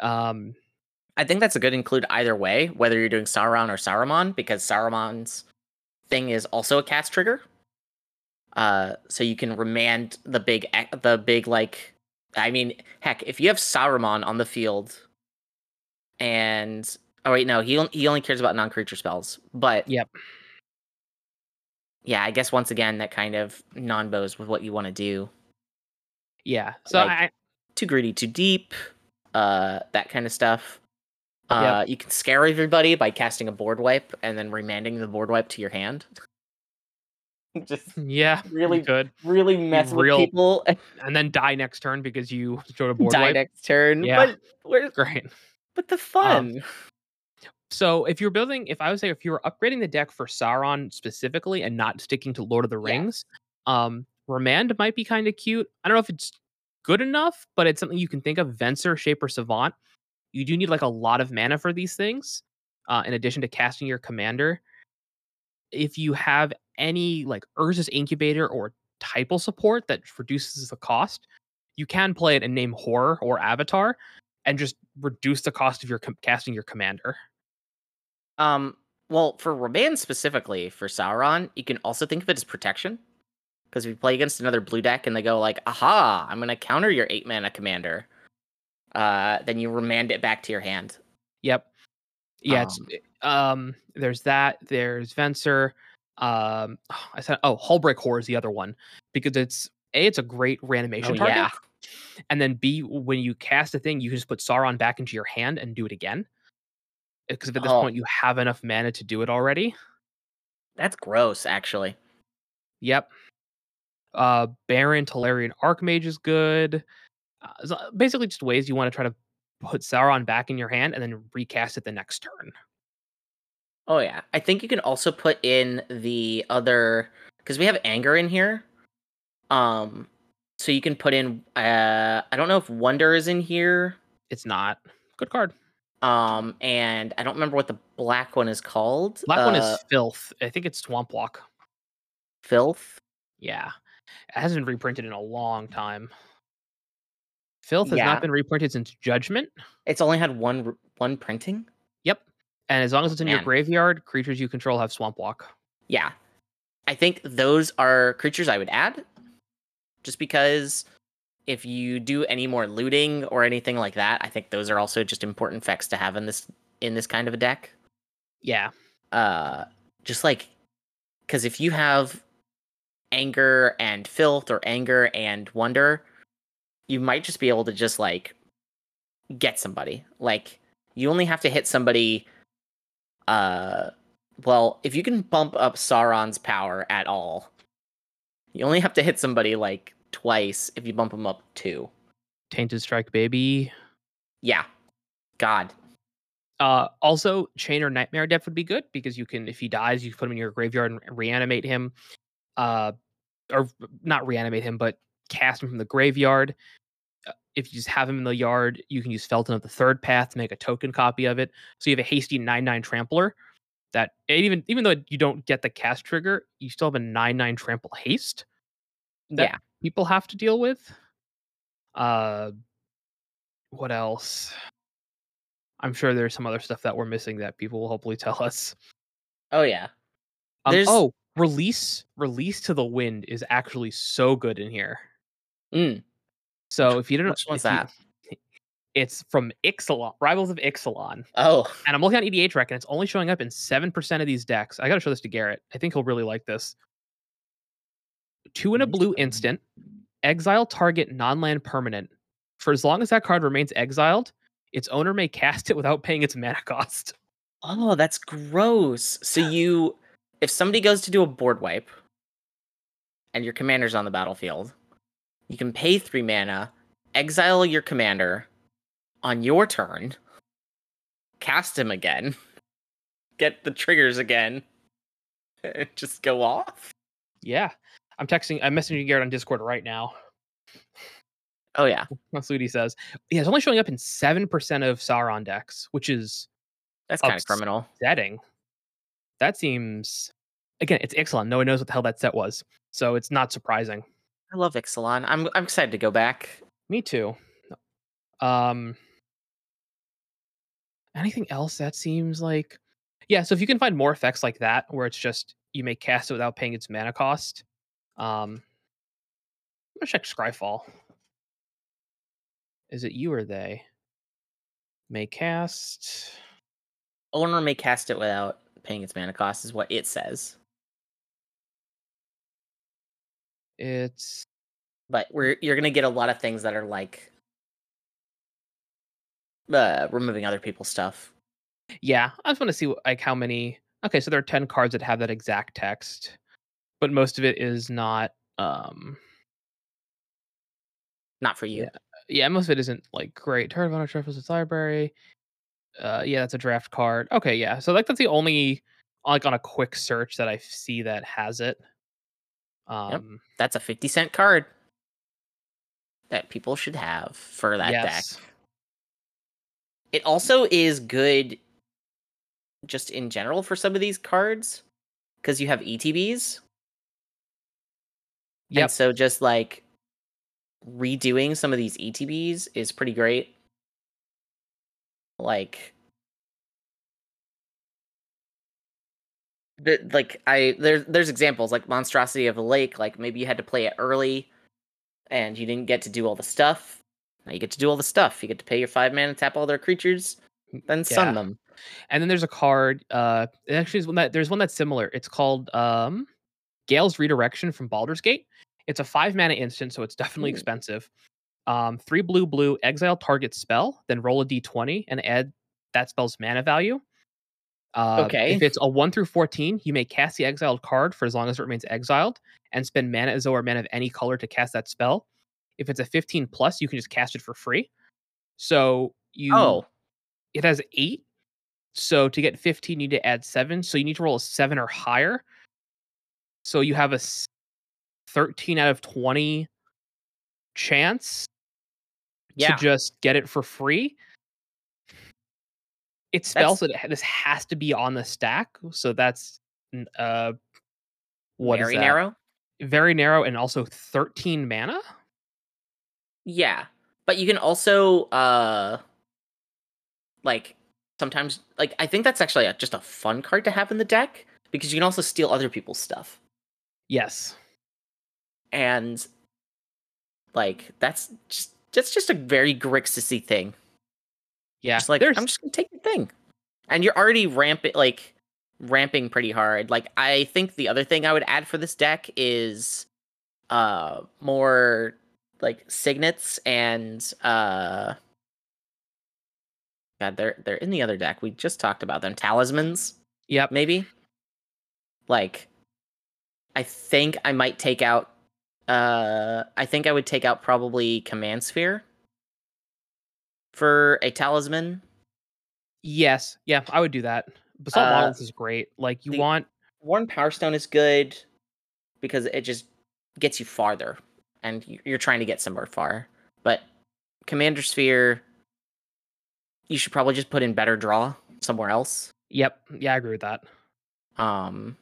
Speaker 1: Um,
Speaker 2: I think that's a good include either way, whether you're doing Sauron or Saruman, because Saruman's thing is also a cast trigger. Uh, so you can remand the big, the big like, I mean, heck, if you have Saruman on the field, and oh wait, no, he he only cares about non-creature spells, but
Speaker 1: Yep.
Speaker 2: yeah, I guess once again that kind of non-bows with what you want to do.
Speaker 1: yeah. So
Speaker 2: Like-
Speaker 1: I
Speaker 2: Too greedy, too deep, uh, that kind of stuff. Uh, you can scare everybody by casting a board wipe and then remanding the board wipe to your hand. <laughs> Just
Speaker 1: yeah
Speaker 2: Really
Speaker 1: good,
Speaker 2: really mess
Speaker 1: real
Speaker 2: with people <laughs> and
Speaker 1: then die next turn because you showed a board
Speaker 2: die
Speaker 1: wipe.
Speaker 2: next turn.
Speaker 1: Yeah.
Speaker 2: But where's
Speaker 1: Great.
Speaker 2: but the fun?
Speaker 1: So if you're building, if I would say if you were upgrading the deck for Sauron specifically and not sticking to Lord of the
Speaker 2: Yeah.
Speaker 1: Rings, um, Remand might be kind of cute. I don't know if it's good enough, but it's something you can think of. Venser, Shaper, Savant. You do need like a lot of mana for these things, uh, in addition to casting your commander. If you have any like Urza's Incubator or Typal support that reduces the cost, you can play it and name Horror or Avatar, and just reduce the cost of your com- casting your commander.
Speaker 2: Um, well, for Raban specifically for Sauron, you can also think of it as protection. Because if you play against another blue deck and they go like, "Aha! I'm gonna counter your eight mana commander," uh, then you remand it back to your hand.
Speaker 1: Yep. Yeah, it's um there's that, there's Venser. Um <sighs> I said oh, Hullbreak Horror is the other one because it's A, it's a great reanimation
Speaker 2: Oh,
Speaker 1: target.
Speaker 2: yeah.
Speaker 1: And then B, when you cast a thing, you can just put Sauron back into your hand and do it again. Because at this
Speaker 2: Oh.
Speaker 1: point you have enough mana to do it already.
Speaker 2: That's gross, actually.
Speaker 1: Yep. Uh Barrin Tolarian Archmage is good. Uh, so basically just ways you want to try to put Sauron back in your hand and then recast it the next turn.
Speaker 2: Oh yeah, I think you can also put in the other because we have anger in here. Um, so you can put in. Uh, I don't know if wonder is in here.
Speaker 1: It's not. Good card.
Speaker 2: Um, and I don't remember what the black one is called.
Speaker 1: Black one
Speaker 2: Uh,
Speaker 1: is filth. I think it's swamp walk.
Speaker 2: filth.
Speaker 1: Yeah. It hasn't been reprinted in a long time. Filth has
Speaker 2: Yeah.
Speaker 1: not been reprinted since Judgment.
Speaker 2: It's only had one one printing.
Speaker 1: And as long as it's in your graveyard, creatures you control have swamp walk.
Speaker 2: Yeah, I think those are creatures I would add, just because if you do any more looting or anything like that, I think those are also just important effects to have in this in this kind of a deck.
Speaker 1: Yeah.
Speaker 2: uh just like because if you have anger and filth or anger and wonder you might just be able to just like get somebody like you only have to hit somebody uh well if you can bump up sauron's power at all you only have to hit somebody like twice if you bump them up two
Speaker 1: Tainted Strike Baby.
Speaker 2: yeah god
Speaker 1: Uh, also, Chainer, Nightmare Adept would be good because you can, if he dies, you put him in your graveyard and reanimate him. Uh, or not reanimate him, but cast him from the graveyard. If you just have him in the yard, you can use Feldon of the Third Path to make a token copy of it. So you have a hasty nine nine trampler. That even even though you don't get the cast trigger, you still have a nine nine trample haste. That
Speaker 2: yeah
Speaker 1: people have to deal with. Uh, what else? I'm sure there's some other stuff that we're missing that people will hopefully tell us.
Speaker 2: oh yeah
Speaker 1: Um, oh, release release to the wind is actually so good in here.
Speaker 2: mm,
Speaker 1: So if you
Speaker 2: one's
Speaker 1: if you-
Speaker 2: that
Speaker 1: It's from Ixalan, Rivals of Ixalan,
Speaker 2: oh
Speaker 1: and I'm looking at EDHREC, and it's only showing up in seven percent of these decks. I got to show this to Garrett. I think he'll really like this. Two in a blue instant, exile target non-land permanent. For as long as that card remains exiled, its owner may cast it without paying its mana <laughs> cost.
Speaker 2: Oh, that's gross. So you if somebody goes to do a board wipe and your commander's on the battlefield, you can pay 3 mana, exile your commander on your turn, cast him again, <laughs> get the triggers again, and <laughs> just go off.
Speaker 1: Yeah, I'm texting. I'm messaging Garrett on Discord right now.
Speaker 2: Oh yeah.
Speaker 1: That's what he says. Yeah, it's only showing up in seven percent of Sauron decks, which is
Speaker 2: That's kind of criminal.
Speaker 1: upsetting. That seems again, it's Ixalan. No one knows what the hell that set was, so it's not surprising.
Speaker 2: I love Ixalan. I'm I'm excited to go back.
Speaker 1: Me too. Um, anything else that seems like, yeah. So if you can find more effects like that, where it's just you may cast it without paying its mana cost. Um, I'm gonna check Scryfall. Is it you or they? May cast.
Speaker 2: Owner may cast it without paying its mana cost, is what it says.
Speaker 1: It's
Speaker 2: But we're you're gonna get a lot of things that are like uh, removing other people's stuff.
Speaker 1: yeah. I just want to see like how many. Okay, so there are ten cards that have that exact text, but most of it is not. Um,
Speaker 2: Not for you.
Speaker 1: Yeah. yeah, most of it isn't like great. Turn of Honor Trophies its library. Uh, yeah, that's a draft card. Okay, yeah. So like that's the only like on a quick search that I see that has it. Um,
Speaker 2: That's a 50 cent card that people should have for that
Speaker 1: yes.
Speaker 2: deck. It also is good just in general for some of these cards because you have ETBs.
Speaker 1: Yep.
Speaker 2: And so just like redoing some of these ETBs is pretty great. Like the, like I there's there's examples like Monstrosity of the Lake, like maybe you had to play it early and you didn't get to do all the stuff. Now you get to do all the stuff. You get to pay your five mana, tap all their creatures, then
Speaker 1: Yeah.
Speaker 2: sun them.
Speaker 1: And then there's a card. Uh, it actually is one that there's one that's similar. It's called um, Gale's Redirection from Baldur's Gate. It's a five mana instant, so it's definitely
Speaker 2: Ooh.
Speaker 1: expensive. Um, three blue, blue, exile target spell, then roll a d20 and add that spell's mana value. Uh,
Speaker 2: Okay.
Speaker 1: If it's a one through fourteen, you may cast the exiled card for as long as it remains exiled, and spend mana as though or mana of any color to cast that spell. If it's a fifteen plus, you can just cast it for free. So you
Speaker 2: Oh,
Speaker 1: it has eight. So to get 15, you need to add seven. So you need to roll a seven or higher. So you have a 13 out of 20 chance
Speaker 2: yeah.
Speaker 1: to just get it for free. It spells that this has to be on the stack. So that's uh what is
Speaker 2: Very narrow.
Speaker 1: Very narrow and also 13 mana.
Speaker 2: Yeah. But you can also uh like sometimes like I think that's actually a, just a fun card to have in the deck because you can also steal other people's stuff.
Speaker 1: Yes.
Speaker 2: And like that's just that's just a very Grixisy thing.
Speaker 1: Yeah.
Speaker 2: Just like I'm just gonna take the thing. And you're already ramping like ramping pretty hard. Like I think the other thing I would add for this deck is uh more like signets and uh God, they're they're in the other deck. We just talked about them. Talismans,
Speaker 1: Yep.
Speaker 2: maybe. Like I think I might take out uh I think I would take out probably Command Sphere for a talisman.
Speaker 1: Yes. Yeah, I would do that. Basalt
Speaker 2: Uh,
Speaker 1: Monolith is great. Like you want
Speaker 2: Worn Power Stone is good because it just gets you farther, and you're trying to get somewhere far. But Commander Sphere, you should probably just put in better draw somewhere else.
Speaker 1: Yep. Yeah, I agree with that.
Speaker 2: Um,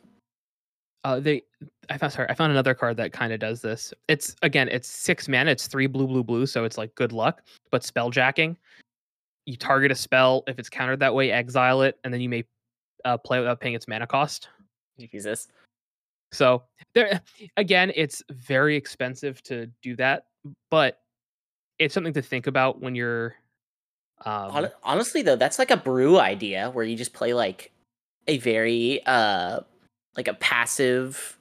Speaker 1: Uh, they, I found sorry, I found another card that kind of does this. It's again, it's six mana. It's three blue, blue, blue. So it's like good luck. But spelljacking, you target a spell. If it's countered that way, exile it, and then you may uh, play without paying its mana cost.
Speaker 2: Jesus.
Speaker 1: So there, again, it's very expensive to do that, but it's something to think about when you're. Um,
Speaker 2: Honestly, though, that's like a brew idea where you just play like a very uh like a passive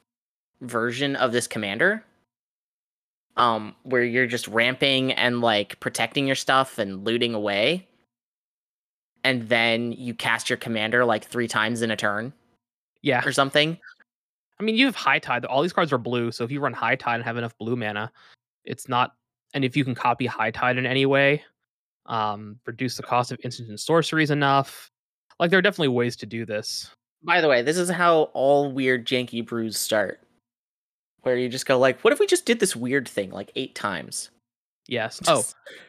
Speaker 2: version of this commander. Um, where you're just ramping and like protecting your stuff and looting away. And then you cast your commander like three times in a turn
Speaker 1: yeah,
Speaker 2: or something.
Speaker 1: I mean, you have High Tide. All these cards are blue, so if you run High Tide and have enough blue mana, it's not. And if you can copy High Tide in any way, um, reduce the cost of instant and sorceries enough. Like there are definitely ways to do this.
Speaker 2: By the way, this is how all weird janky brews start. Where you just go like, what if we just did this weird thing like eight times?
Speaker 1: Yes. Oh,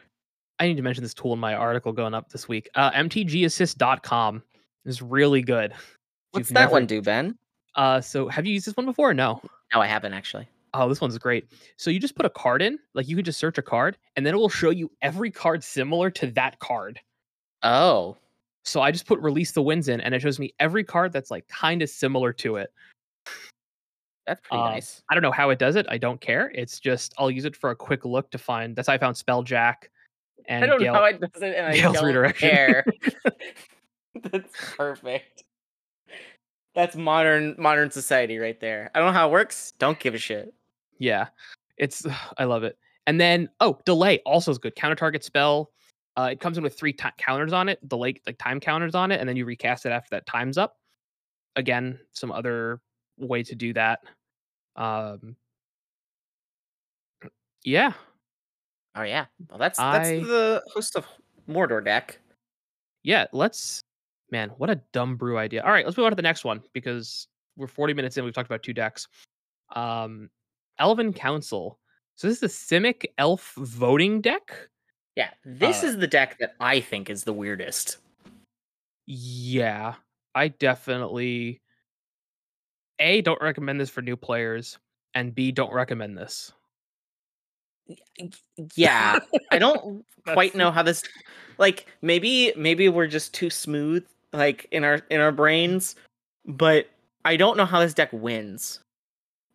Speaker 1: <laughs> I need to mention this tool in my article going up this week. Uh, MTGassist.com is really good.
Speaker 2: What's
Speaker 1: you've
Speaker 2: that
Speaker 1: never-
Speaker 2: one do, Ben?
Speaker 1: Uh, so have you used this one before? No.
Speaker 2: No, I haven't actually.
Speaker 1: Oh, this one's great. So you just put a card in, like you can just search a card, and then it will show you every card similar to that card.
Speaker 2: Oh,
Speaker 1: So I just put release the winds in, and it shows me every card that's like kind of similar to it.
Speaker 2: that's pretty
Speaker 1: Uh,
Speaker 2: nice.
Speaker 1: I don't know how it does it. I don't care. It's just I'll use it for a quick look to find. That's how I found Spelljack. And
Speaker 2: I don't
Speaker 1: Gale-
Speaker 2: know how it does it, and I
Speaker 1: Gale's
Speaker 2: don't
Speaker 1: redirection.
Speaker 2: care. <laughs> <laughs> That's perfect. That's modern modern society right there. I don't know how it works. Don't give a shit.
Speaker 1: Yeah, it's <sighs> I love it. And then oh, delay also is good. Counter target spell. Uh, it comes in with three ti counters on it, delay like time counters on it, and then you recast it after that time's up. Again, some other way to do that. Um, yeah,
Speaker 2: Oh yeah. Well, that's that's
Speaker 1: I-
Speaker 2: the host of Mordor deck.
Speaker 1: yeah. Let's man, what a dumb brew idea. All right, let's move on to the next one because we're 40 minutes in. We've talked about two decks. Um, Elven Council. So this is the Simic Elf voting deck.
Speaker 2: Yeah, this
Speaker 1: Uh,
Speaker 2: is the deck that I think is the weirdest.
Speaker 1: Yeah, I definitely A don't recommend this for new players and B don't recommend this.
Speaker 2: Yeah, I don't <laughs> quite know how this like maybe maybe we're just too smooth like in our in our brains, but I don't know how this deck wins.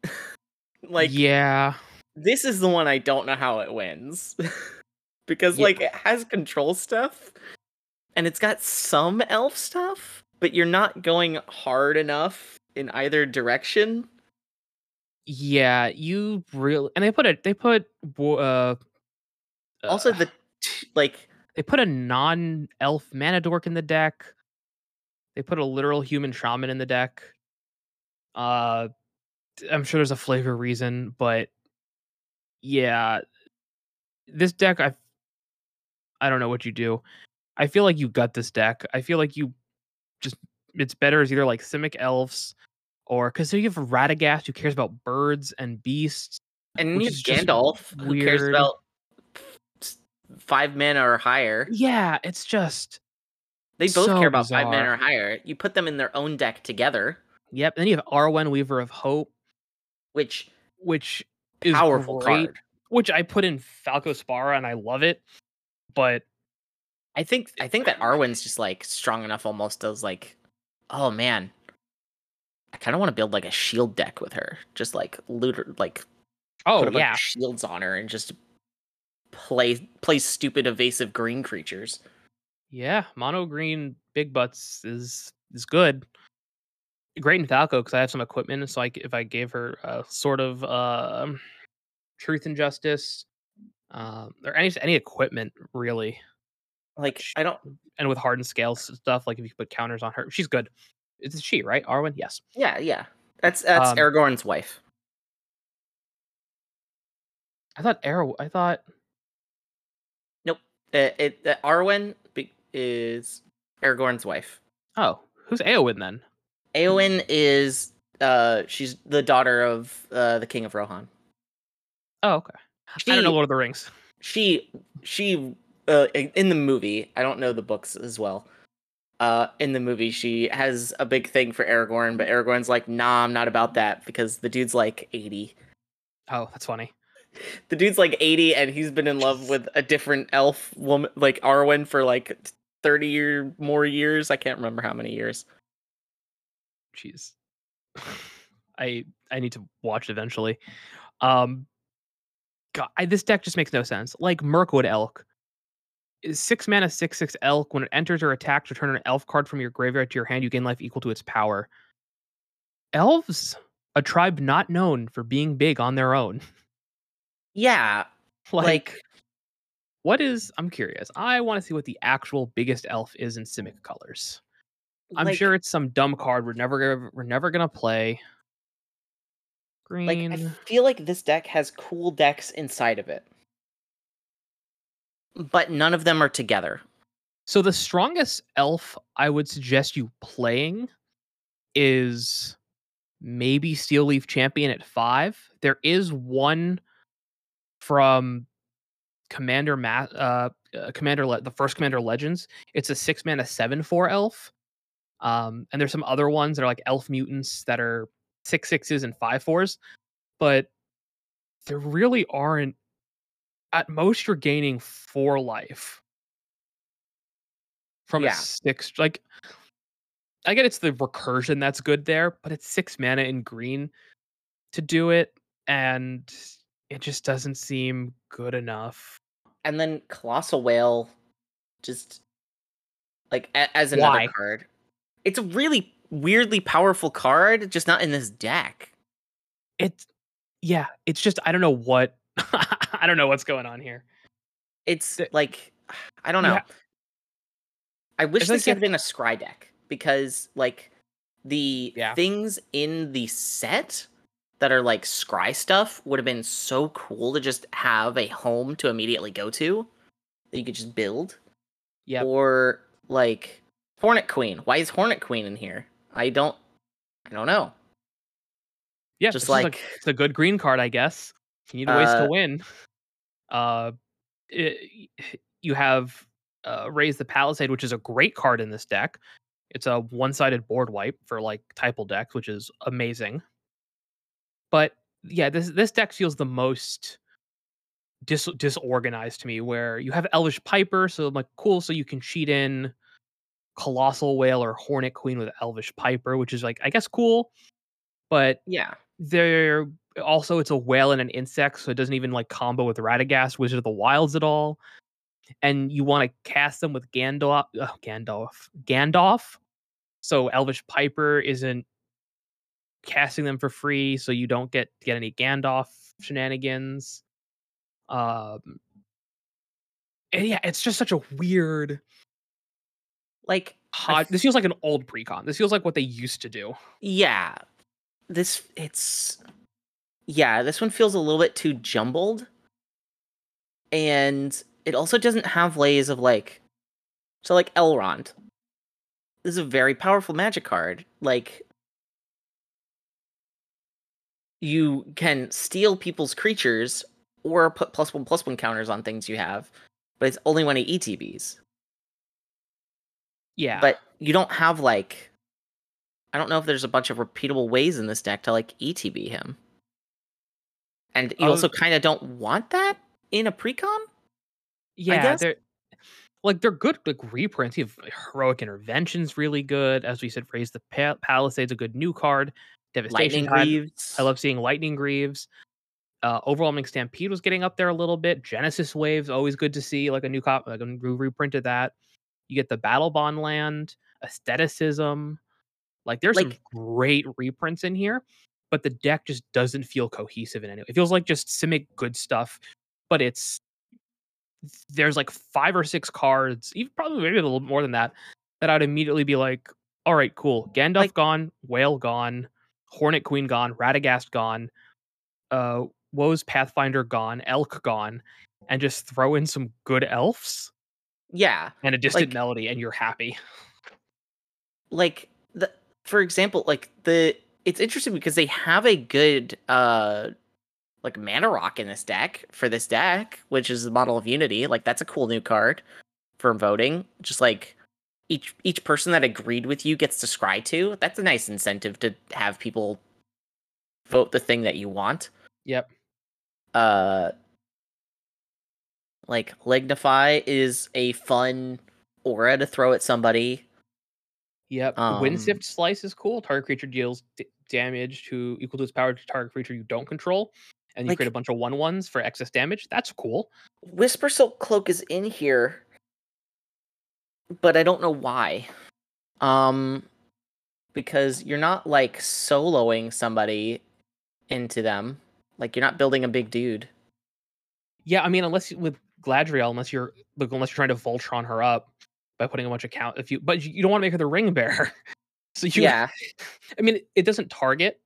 Speaker 2: <laughs> like
Speaker 1: yeah,
Speaker 2: this is the one I don't know how it wins. <laughs> because
Speaker 1: Yeah.
Speaker 2: like it has control stuff and it's got some elf stuff, but you're not going hard enough in either direction.
Speaker 1: yeah, you really and they put it they put uh
Speaker 2: Also
Speaker 1: uh,
Speaker 2: the t- like
Speaker 1: they put a non-elf mana dork in the deck. They put a literal human shaman in the deck. Uh I'm sure there's a flavor reason, but yeah, this deck I I don't know what you do. I feel like you gut this deck. I feel like you just it's better as either like Simic elves or because you have Radagast who cares about birds and beasts.
Speaker 2: and you have Gandalf who cares about five mana or higher.
Speaker 1: Yeah, it's just
Speaker 2: They both
Speaker 1: so
Speaker 2: care about five mana
Speaker 1: bizarre.
Speaker 2: or higher. You put them in their own deck together,
Speaker 1: yep. Then you have Arwen Weaver of Hope,
Speaker 2: which
Speaker 1: which is
Speaker 2: powerful
Speaker 1: great,
Speaker 2: card.
Speaker 1: which I put in Falco Spara and I love it. But
Speaker 2: I think I think that Arwen's just like strong enough almost as like, oh man, I kind of want to build like a shield deck with her. Just like looter, like
Speaker 1: oh
Speaker 2: put a bunch
Speaker 1: yeah,
Speaker 2: of shields on her and just play play stupid evasive green creatures.
Speaker 1: Yeah, mono green big butts is is good. Great in Falco because I have some equipment. So like if I gave her a Sword of um truth and justice, um, or any any equipment really,
Speaker 2: Like
Speaker 1: Sh-
Speaker 2: I don't.
Speaker 1: and with hardened scales stuff, like if you put counters on her, she's good. It's she right, Arwen? Yes.
Speaker 2: Yeah, yeah. That's that's
Speaker 1: Um,
Speaker 2: Aragorn's wife.
Speaker 1: I thought Arrow. I thought
Speaker 2: Nope. It uh, Arwen be- is Aragorn's wife.
Speaker 1: oh, who's Eowyn then?
Speaker 2: Eowyn is uh she's the daughter of uh the king of Rohan.
Speaker 1: Oh, okay.
Speaker 2: She,
Speaker 1: I don't know Lord of the Rings.
Speaker 2: she she uh in the movie, I don't know the books as well. Uh in the movie she has a big thing for Aragorn, but Aragorn's like, "Nah, I'm not about that because the dude's like 80."
Speaker 1: Oh, that's funny.
Speaker 2: The dude's like 80 and he's been in love with a different elf woman like Arwen for like 30 or more years. I can't remember how many years.
Speaker 1: Jeez. <laughs> I I need to watch it eventually. Um God, I, this deck just makes no sense. Like Mirkwood Elk. Is six mana, six six elk. When it enters or attacks, return an elf card from your graveyard to your hand. You gain life equal to its power. Elves, a tribe not known for being big on their own. <laughs>
Speaker 2: Yeah,
Speaker 1: like,
Speaker 2: like
Speaker 1: what is? I'm curious. I want to see what the actual biggest elf is in Simic colors. I'm
Speaker 2: like-
Speaker 1: sure it's some dumb card we're never we're never gonna play. Green.
Speaker 2: Like I feel like this deck has cool decks inside of it. But none of them are together.
Speaker 1: So the strongest elf I would suggest you playing is maybe Steel Leaf Champion at five. There is one from Commander Ma- uh, uh Commander Le- the first Commander Legends. It's a six mana seven four elf. Um, and there's some other ones that are like elf mutants that are six sixes and five fours, but there really aren't. At most, you're gaining four life from
Speaker 2: Yeah.
Speaker 1: a six. Like, I get it's the recursion that's good there, but it's six mana in green to do it, and it just doesn't seem good enough.
Speaker 2: And then Colossal Whale, just like a- as another
Speaker 1: Why?
Speaker 2: card. It's a really weirdly powerful card, just not in this deck.
Speaker 1: It's yeah, it's just I don't know what <laughs> I don't know what's going on here.
Speaker 2: It's
Speaker 1: The-
Speaker 2: like I don't know.
Speaker 1: ha-
Speaker 2: I wish
Speaker 1: It's
Speaker 2: this
Speaker 1: you
Speaker 2: had been a scry deck because like the
Speaker 1: Yeah.
Speaker 2: things in the set that are like scry stuff would have been so cool to just have a home to immediately go to that you could just build.
Speaker 1: Yep.
Speaker 2: Or like Hornet Queen. Why is Hornet Queen in here? I don't I don't know.
Speaker 1: Yeah,
Speaker 2: Just like-
Speaker 1: it's a good green card, I guess. You need ways
Speaker 2: Uh,
Speaker 1: to win. Uh, it, you have uh, raise the palisade, which is a great card in this deck. It's a one-sided board wipe for like typal decks, which is amazing. But yeah, this this deck feels the most dis- disorganized to me. Where you have Elvish Piper, so I'm like cool, so you can cheat in Colossal Whale or Hornet Queen with Elvish Piper, which is like I guess cool, but
Speaker 2: Yeah.
Speaker 1: they're also it's a whale and an insect, so it doesn't even like combo with Radagast, Wizard of the Wilds at all. And you want to cast them with Gandalf, Gandalf, Gandalf. So Elvish Piper isn't casting them for free, so you don't get get any Gandalf shenanigans. Um, and yeah, it's just such a weird.
Speaker 2: Like
Speaker 1: Hot, this feels like an old precon. This feels like what they used to do.
Speaker 2: yeah. This it's yeah, this one feels a little bit too jumbled. And it also doesn't have ways of like so like Elrond. This is a very powerful magic card. Like you can steal people's creatures or put plus one plus one counters on things you have, but it's only when it ETBs.
Speaker 1: Yeah,
Speaker 2: But you don't have like I don't know if there's a bunch of repeatable ways in this deck to like ETB him. And you
Speaker 1: Oh.
Speaker 2: also kind of don't want that in a precon?
Speaker 1: yeah, they're like they're good like reprints. You have heroic interventions, really good. As we said, raise the pa- palisades, a good new card. Devastation
Speaker 2: Greaves.
Speaker 1: I love seeing Lightning Greaves. Uh, Overwhelming Stampede was getting up there a little bit. Genesis Waves, always good to see. Like a new cop, like a new reprint of that. You get the Battle Bond land, Asceticism. Like there's some great reprints in here, but the deck just doesn't feel cohesive in any way. It feels like just Simic good stuff, but it's there's like five or six cards, even probably maybe a little more than that, that I'd immediately be like, all right, cool. Gandalf
Speaker 2: Like-
Speaker 1: gone, Whale gone, Hornet Queen gone, Radagast gone, uh, Wose Pathfinder gone, Elk gone, and just throw in some good elves
Speaker 2: Yeah.
Speaker 1: and a distant
Speaker 2: Like-
Speaker 1: melody, and you're happy.
Speaker 2: Like the for example, like the it's interesting because they have a good uh like mana rock in this deck for this deck, which is the model of unity. Like that's a cool new card for voting. Just like each each person that agreed with you gets to scry to. That's a nice incentive to have people vote the thing that you want.
Speaker 1: Yep.
Speaker 2: uh like lignify is a fun aura to throw at somebody
Speaker 1: Yep.
Speaker 2: Um,
Speaker 1: Windswift Slice is cool. Target creature deals d- damage to equal to its power to target creature you don't control, and you
Speaker 2: Like-
Speaker 1: create a bunch of one ones for excess damage. That's cool.
Speaker 2: whisper silk cloak is in here but i don't know why um because you're not like soloing somebody into them like you're not building a big dude
Speaker 1: Yeah, I mean, unless you, with Galadriel, unless you're like, unless you're trying to Voltron her up by putting a bunch of count, if you, but you, don't want to make her the ring bearer. <laughs> so you,
Speaker 2: yeah <laughs>
Speaker 1: I mean, it doesn't target.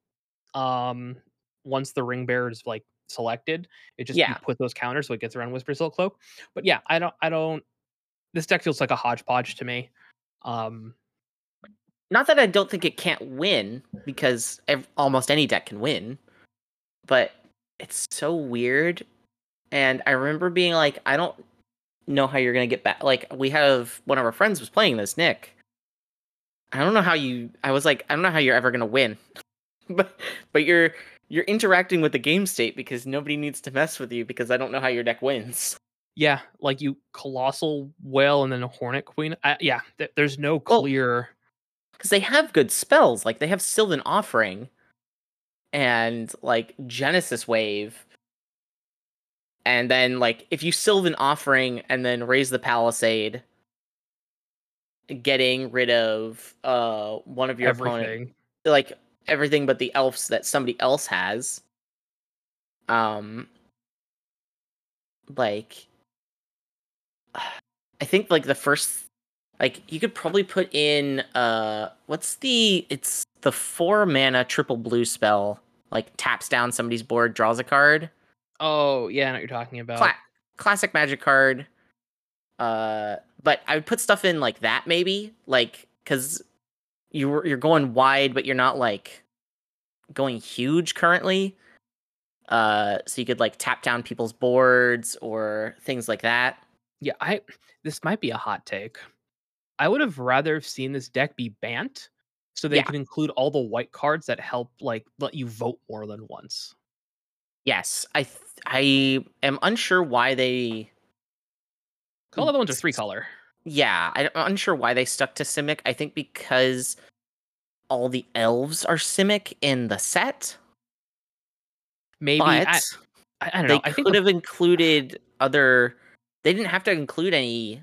Speaker 1: Um, once the ring bearer is like selected, it just you
Speaker 2: Yeah.
Speaker 1: put those counters so it gets around Whisper Silk Cloak. But yeah, I don't, I don't. This deck feels like a hodgepodge to me. Um,
Speaker 2: not that i don't think it can't win because ev- almost any deck can win but it's so weird and i remember being like i don't know how you're gonna get back like we have one of our friends was playing this nick I don't know how you. I was like, I don't know how you're ever gonna win, <laughs> but but you're you're interacting with the game state because nobody needs to mess with you because I don't know how your deck wins.
Speaker 1: Yeah, like you colossal whale and then a hornet queen. I, yeah, th- there's no clear.
Speaker 2: because they have good spells. Like they have Sylvan Offering and like Genesis Wave. And then like if you Sylvan Offering and then raise the Palisade, getting rid of uh one of your opponent like everything but the elves that somebody else has. Um like <sighs> I think like the first like you could probably put in uh what's the it's the 4 mana triple blue spell like taps down somebody's board draws a card.
Speaker 1: Oh yeah, I know what you're talking about.
Speaker 2: Cla- classic magic card. Uh but I would put stuff in like that maybe like cuz you you're going wide but you're not like going huge currently. Uh so you could like tap down people's boards or things like that.
Speaker 1: Yeah, I this might be a hot take. I would have rather have seen this deck be Bant so they
Speaker 2: Yeah.
Speaker 1: could include all the white cards that help like let you vote more than once.
Speaker 2: Yes, I th- I am unsure why they
Speaker 1: All the other ones are three color.
Speaker 2: Yeah, I- I'm unsure why they stuck to Simic. I think because all the elves are Simic in the set.
Speaker 1: Maybe
Speaker 2: but
Speaker 1: I, I, I don't
Speaker 2: they
Speaker 1: know. I think
Speaker 2: could
Speaker 1: the-
Speaker 2: have included other. They didn't have to include any.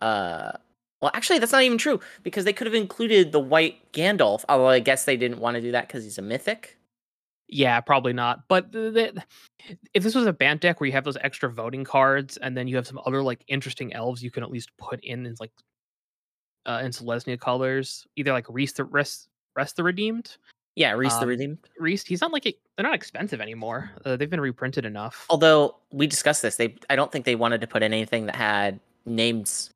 Speaker 2: Uh, well, actually, that's not even true because they could have included the white Gandalf. Although I guess they didn't want to do that because he's a mythic.
Speaker 1: Yeah, probably not. But the, the, if this was a Bant deck where you have those extra voting cards and then you have some other like interesting elves you can at least put in in like uh in Selesnya colors, either like Rhys the Rest Rest the Redeemed.
Speaker 2: Yeah, Rhys the
Speaker 1: Um,
Speaker 2: Redeemed.
Speaker 1: Rhys, he's not like they're not expensive anymore. Uh, they've been reprinted enough.
Speaker 2: Although we discussed this, they I don't think they wanted to put in anything that had names,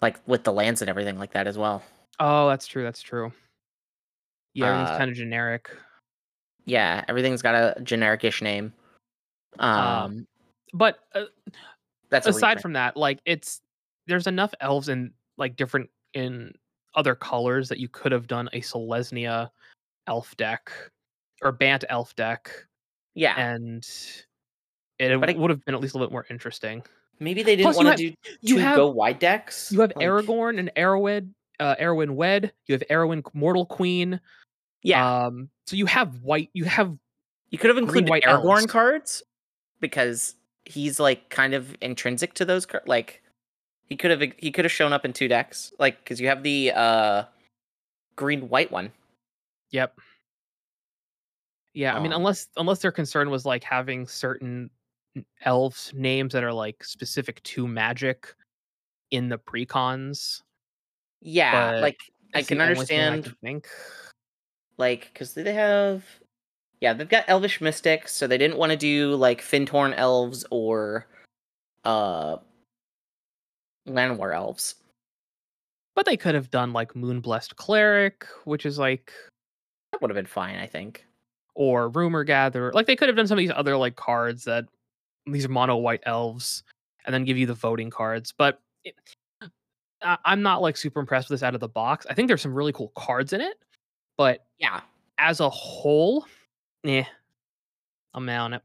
Speaker 2: like with the lands and everything like that as well.
Speaker 1: Oh, that's true. That's true. Yeah, everything's
Speaker 2: Uh,
Speaker 1: kind of generic.
Speaker 2: Yeah, everything's got a generic-ish name. Um,
Speaker 1: Um, But uh,
Speaker 2: that's
Speaker 1: aside from that, like it's there's enough elves in like different in other colors that you could have done a Selesnya elf deck or Bant elf deck,
Speaker 2: yeah,
Speaker 1: and it
Speaker 2: But I-
Speaker 1: would have been at least a little bit more interesting.
Speaker 2: maybe they didn't want to
Speaker 1: have-
Speaker 2: do
Speaker 1: you
Speaker 2: two
Speaker 1: have-
Speaker 2: go wide decks.
Speaker 1: You have
Speaker 2: like-
Speaker 1: Aragorn and Arrowed, uh, Arwen Wed. You have Arwen Mortal Queen.
Speaker 2: Yeah,
Speaker 1: Um, so you have white. You have
Speaker 2: you could have included
Speaker 1: white
Speaker 2: Aragorn
Speaker 1: elves.
Speaker 2: cards because he's like kind of intrinsic to those cards. Like he could have he could have shown up in two decks, like because you have the uh green white one.
Speaker 1: Yep. Yeah, I mean,
Speaker 2: Um,
Speaker 1: unless unless their concern was like having certain elves names that are like specific to magic in the precons.
Speaker 2: Yeah,
Speaker 1: But
Speaker 2: like I can
Speaker 1: thing I
Speaker 2: understand
Speaker 1: can think.
Speaker 2: Like because they have yeah they've got elvish mystics so they didn't want to do like Fyndhorn elves or uh Llanowar elves
Speaker 1: But they could have done like Moon Blessed Cleric, which is like
Speaker 2: that would have been fine i think
Speaker 1: or Rumor Gatherer. Like they could have done some of these other like cards that these are mono white elves, and then give you the voting cards. But it, I, I'm not like super impressed with this out of the box. I think there's some really cool cards in it, but
Speaker 2: yeah
Speaker 1: as a whole, eh, I'm out on it.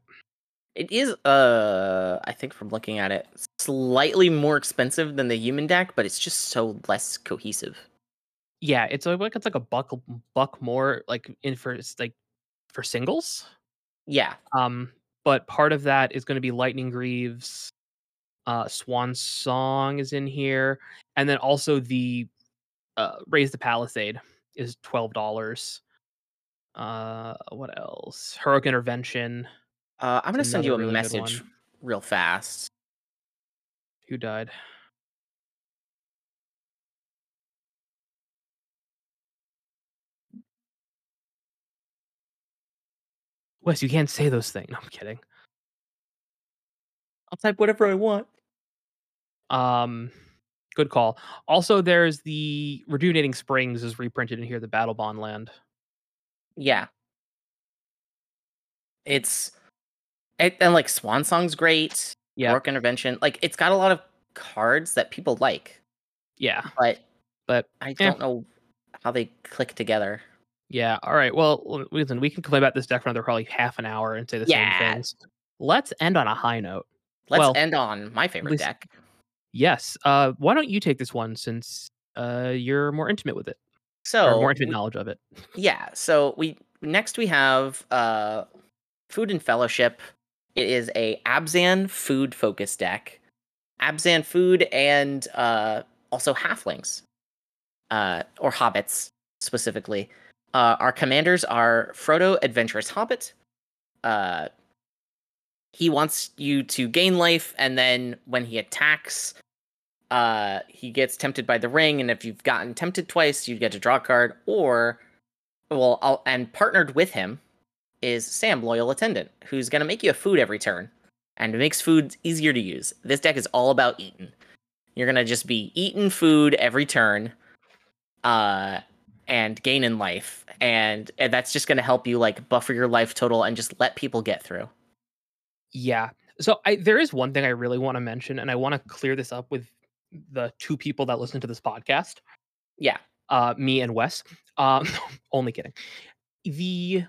Speaker 2: it is uh i think from looking at it slightly more expensive than the human deck but it's just so less cohesive
Speaker 1: Yeah, it's like it's like a buck buck more like in for like for singles.
Speaker 2: yeah
Speaker 1: Um, but part of that is going to be Lightning Greaves, uh, Swan Song is in here, and then also the uh, Raise the Palisade is twelve dollars. Uh, what else? Heroic Intervention.
Speaker 2: uh i'm gonna send you a
Speaker 1: really
Speaker 2: message real fast
Speaker 1: Who died? Wes, you can't say those things. <laughs> No, I'm kidding.
Speaker 2: i'll type whatever i want
Speaker 1: Um, good call. Also, there's the Rejuvenating Springs is reprinted in here. The Battle Bond land.
Speaker 2: Yeah. It's it, and like Swan Song's great.
Speaker 1: Yeah,
Speaker 2: Heroic Intervention. Like it's got a lot of cards that people like,
Speaker 1: yeah.
Speaker 2: but
Speaker 1: But
Speaker 2: I
Speaker 1: eh.
Speaker 2: don't know how they click together.
Speaker 1: Yeah. All right. Well, listen, we can complain about this deck for another probably half an hour and say the
Speaker 2: Yeah.
Speaker 1: same things. Let's end on a high note.
Speaker 2: Let's
Speaker 1: Well,
Speaker 2: end on my favorite
Speaker 1: least-
Speaker 2: deck.
Speaker 1: Yes. Uh, why don't you take this one since uh you're more intimate with it or
Speaker 2: So
Speaker 1: more intimate
Speaker 2: we-
Speaker 1: knowledge of it?
Speaker 2: yeah, so we next we have uh Food and Fellowship. It is a Abzan food focus deck. Abzan food and uh also halflings. Uh or hobbits specifically. Uh our commanders are Frodo Adventurous Hobbit. Uh he wants you to gain life and then when he attacks uh he gets tempted by the ring and if you've gotten tempted twice you get to draw a card or well I'll, and partnered with him is sam loyal attendant who's going to make you a food every turn and makes food easier to use. This deck is all about eating. You're going to just be eating food every turn uh and gaining life and, and that's just going to help you like buffer your life total and just let people get through
Speaker 1: Yeah. So I there is one thing I really want to mention, and I want to clear this up with the two people that listen to this podcast.
Speaker 2: yeah
Speaker 1: uh, me and Wes. Um, <laughs> only kidding. The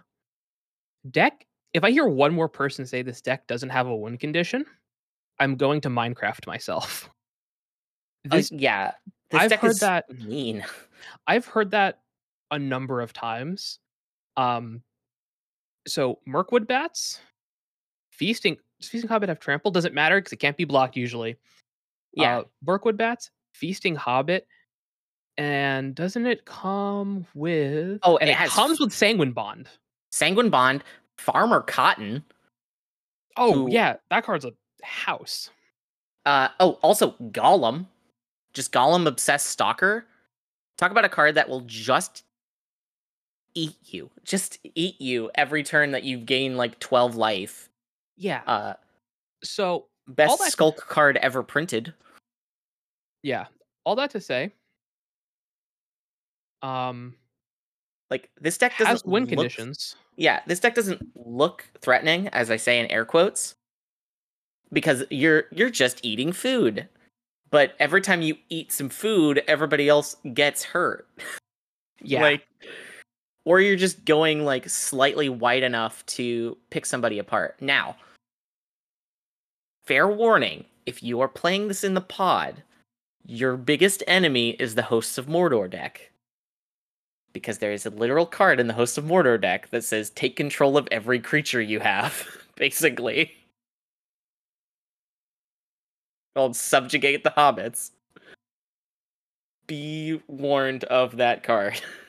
Speaker 1: deck. If I hear one more person say this deck doesn't have a win condition, I'm going to Minecraft myself.
Speaker 2: Uh, yeah this
Speaker 1: I've
Speaker 2: deck
Speaker 1: heard
Speaker 2: is
Speaker 1: that-
Speaker 2: mean
Speaker 1: I've heard that a number of times. Um, so Mirkwood bats, feasting, does feasting hobbit have trample? Doesn't matter because it can't be blocked usually.
Speaker 2: yeah
Speaker 1: uh, bats, feasting hobbit, and doesn't it come with?
Speaker 2: Oh,
Speaker 1: and
Speaker 2: it
Speaker 1: it,
Speaker 2: has
Speaker 1: comes with sanguine bond.
Speaker 2: sanguine bond farmer cotton
Speaker 1: Oh
Speaker 2: Who-
Speaker 1: yeah, that card's a house.
Speaker 2: Uh oh, also Gollum, just Gollum obsessed stalker. Talk about a card that will just eat you, just eat you every turn that you gain like twelve life.
Speaker 1: Yeah.
Speaker 2: Uh,
Speaker 1: so
Speaker 2: best
Speaker 1: that-
Speaker 2: skulk card ever printed.
Speaker 1: yeah, all that to say, um,
Speaker 2: Like this deck doesn't
Speaker 1: has win
Speaker 2: look-
Speaker 1: conditions.
Speaker 2: Yeah, this deck doesn't look threatening, as I say in air quotes, because you're you're just eating food. But every time you eat some food, everybody else gets hurt. <laughs>
Speaker 1: Yeah.
Speaker 2: Like or you're just going like slightly wide enough to pick somebody apart. Now, fair warning, if you are playing this in the pod, your biggest enemy is the Hosts of Mordor deck. Because there is a literal card in the Hosts of Mordor deck that says take control of every creature you have, <laughs> basically. Called subjugate the hobbits. Be warned of that card. <laughs>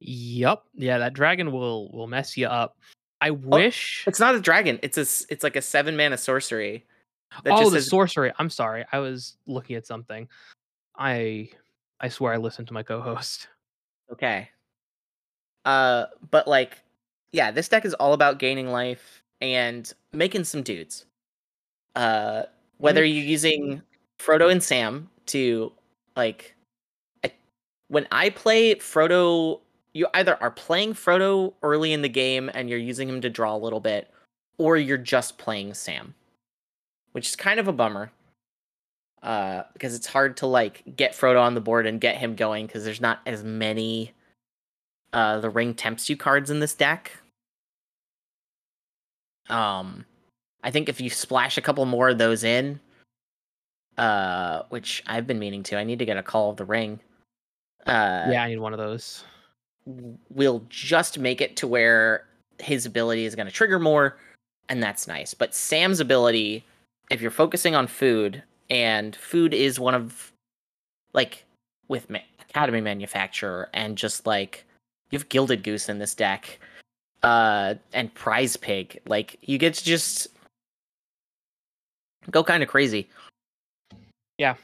Speaker 1: Yup. Yeah, that dragon will will mess you up. I wish.
Speaker 2: It's not a dragon. It's a it's like a seven mana sorcery. That
Speaker 1: oh,
Speaker 2: just
Speaker 1: the
Speaker 2: says,
Speaker 1: sorcery. I'm sorry. I was looking at something. I I swear I listened to my co-host.
Speaker 2: okay. Uh, but like, yeah, this deck is all about gaining life and making some dudes. Uh, whether you're using Frodo and Sam to like, I, when I play Frodo, you either are playing Frodo early in the game and you're using him to draw a little bit, or you're just playing Sam, which is kind of a bummer. Uh, because it's hard to like get Frodo on the board and get him going because there's not as many uh the ring tempts you cards in this deck. Um I think if you splash a couple more of those in, uh which I've been meaning to, I need to get a call of the ring. Uh
Speaker 1: yeah, I need one of those.
Speaker 2: Will just make it to where his ability is going to trigger more, and that's nice. But Sam's ability, if you're focusing on food, and food is one of, like, with ma- Academy Manufacturer, and just like, you have Gilded Goose in this deck, uh, and Prize Pig. Like, you get to just go kind of crazy.
Speaker 1: Yeah,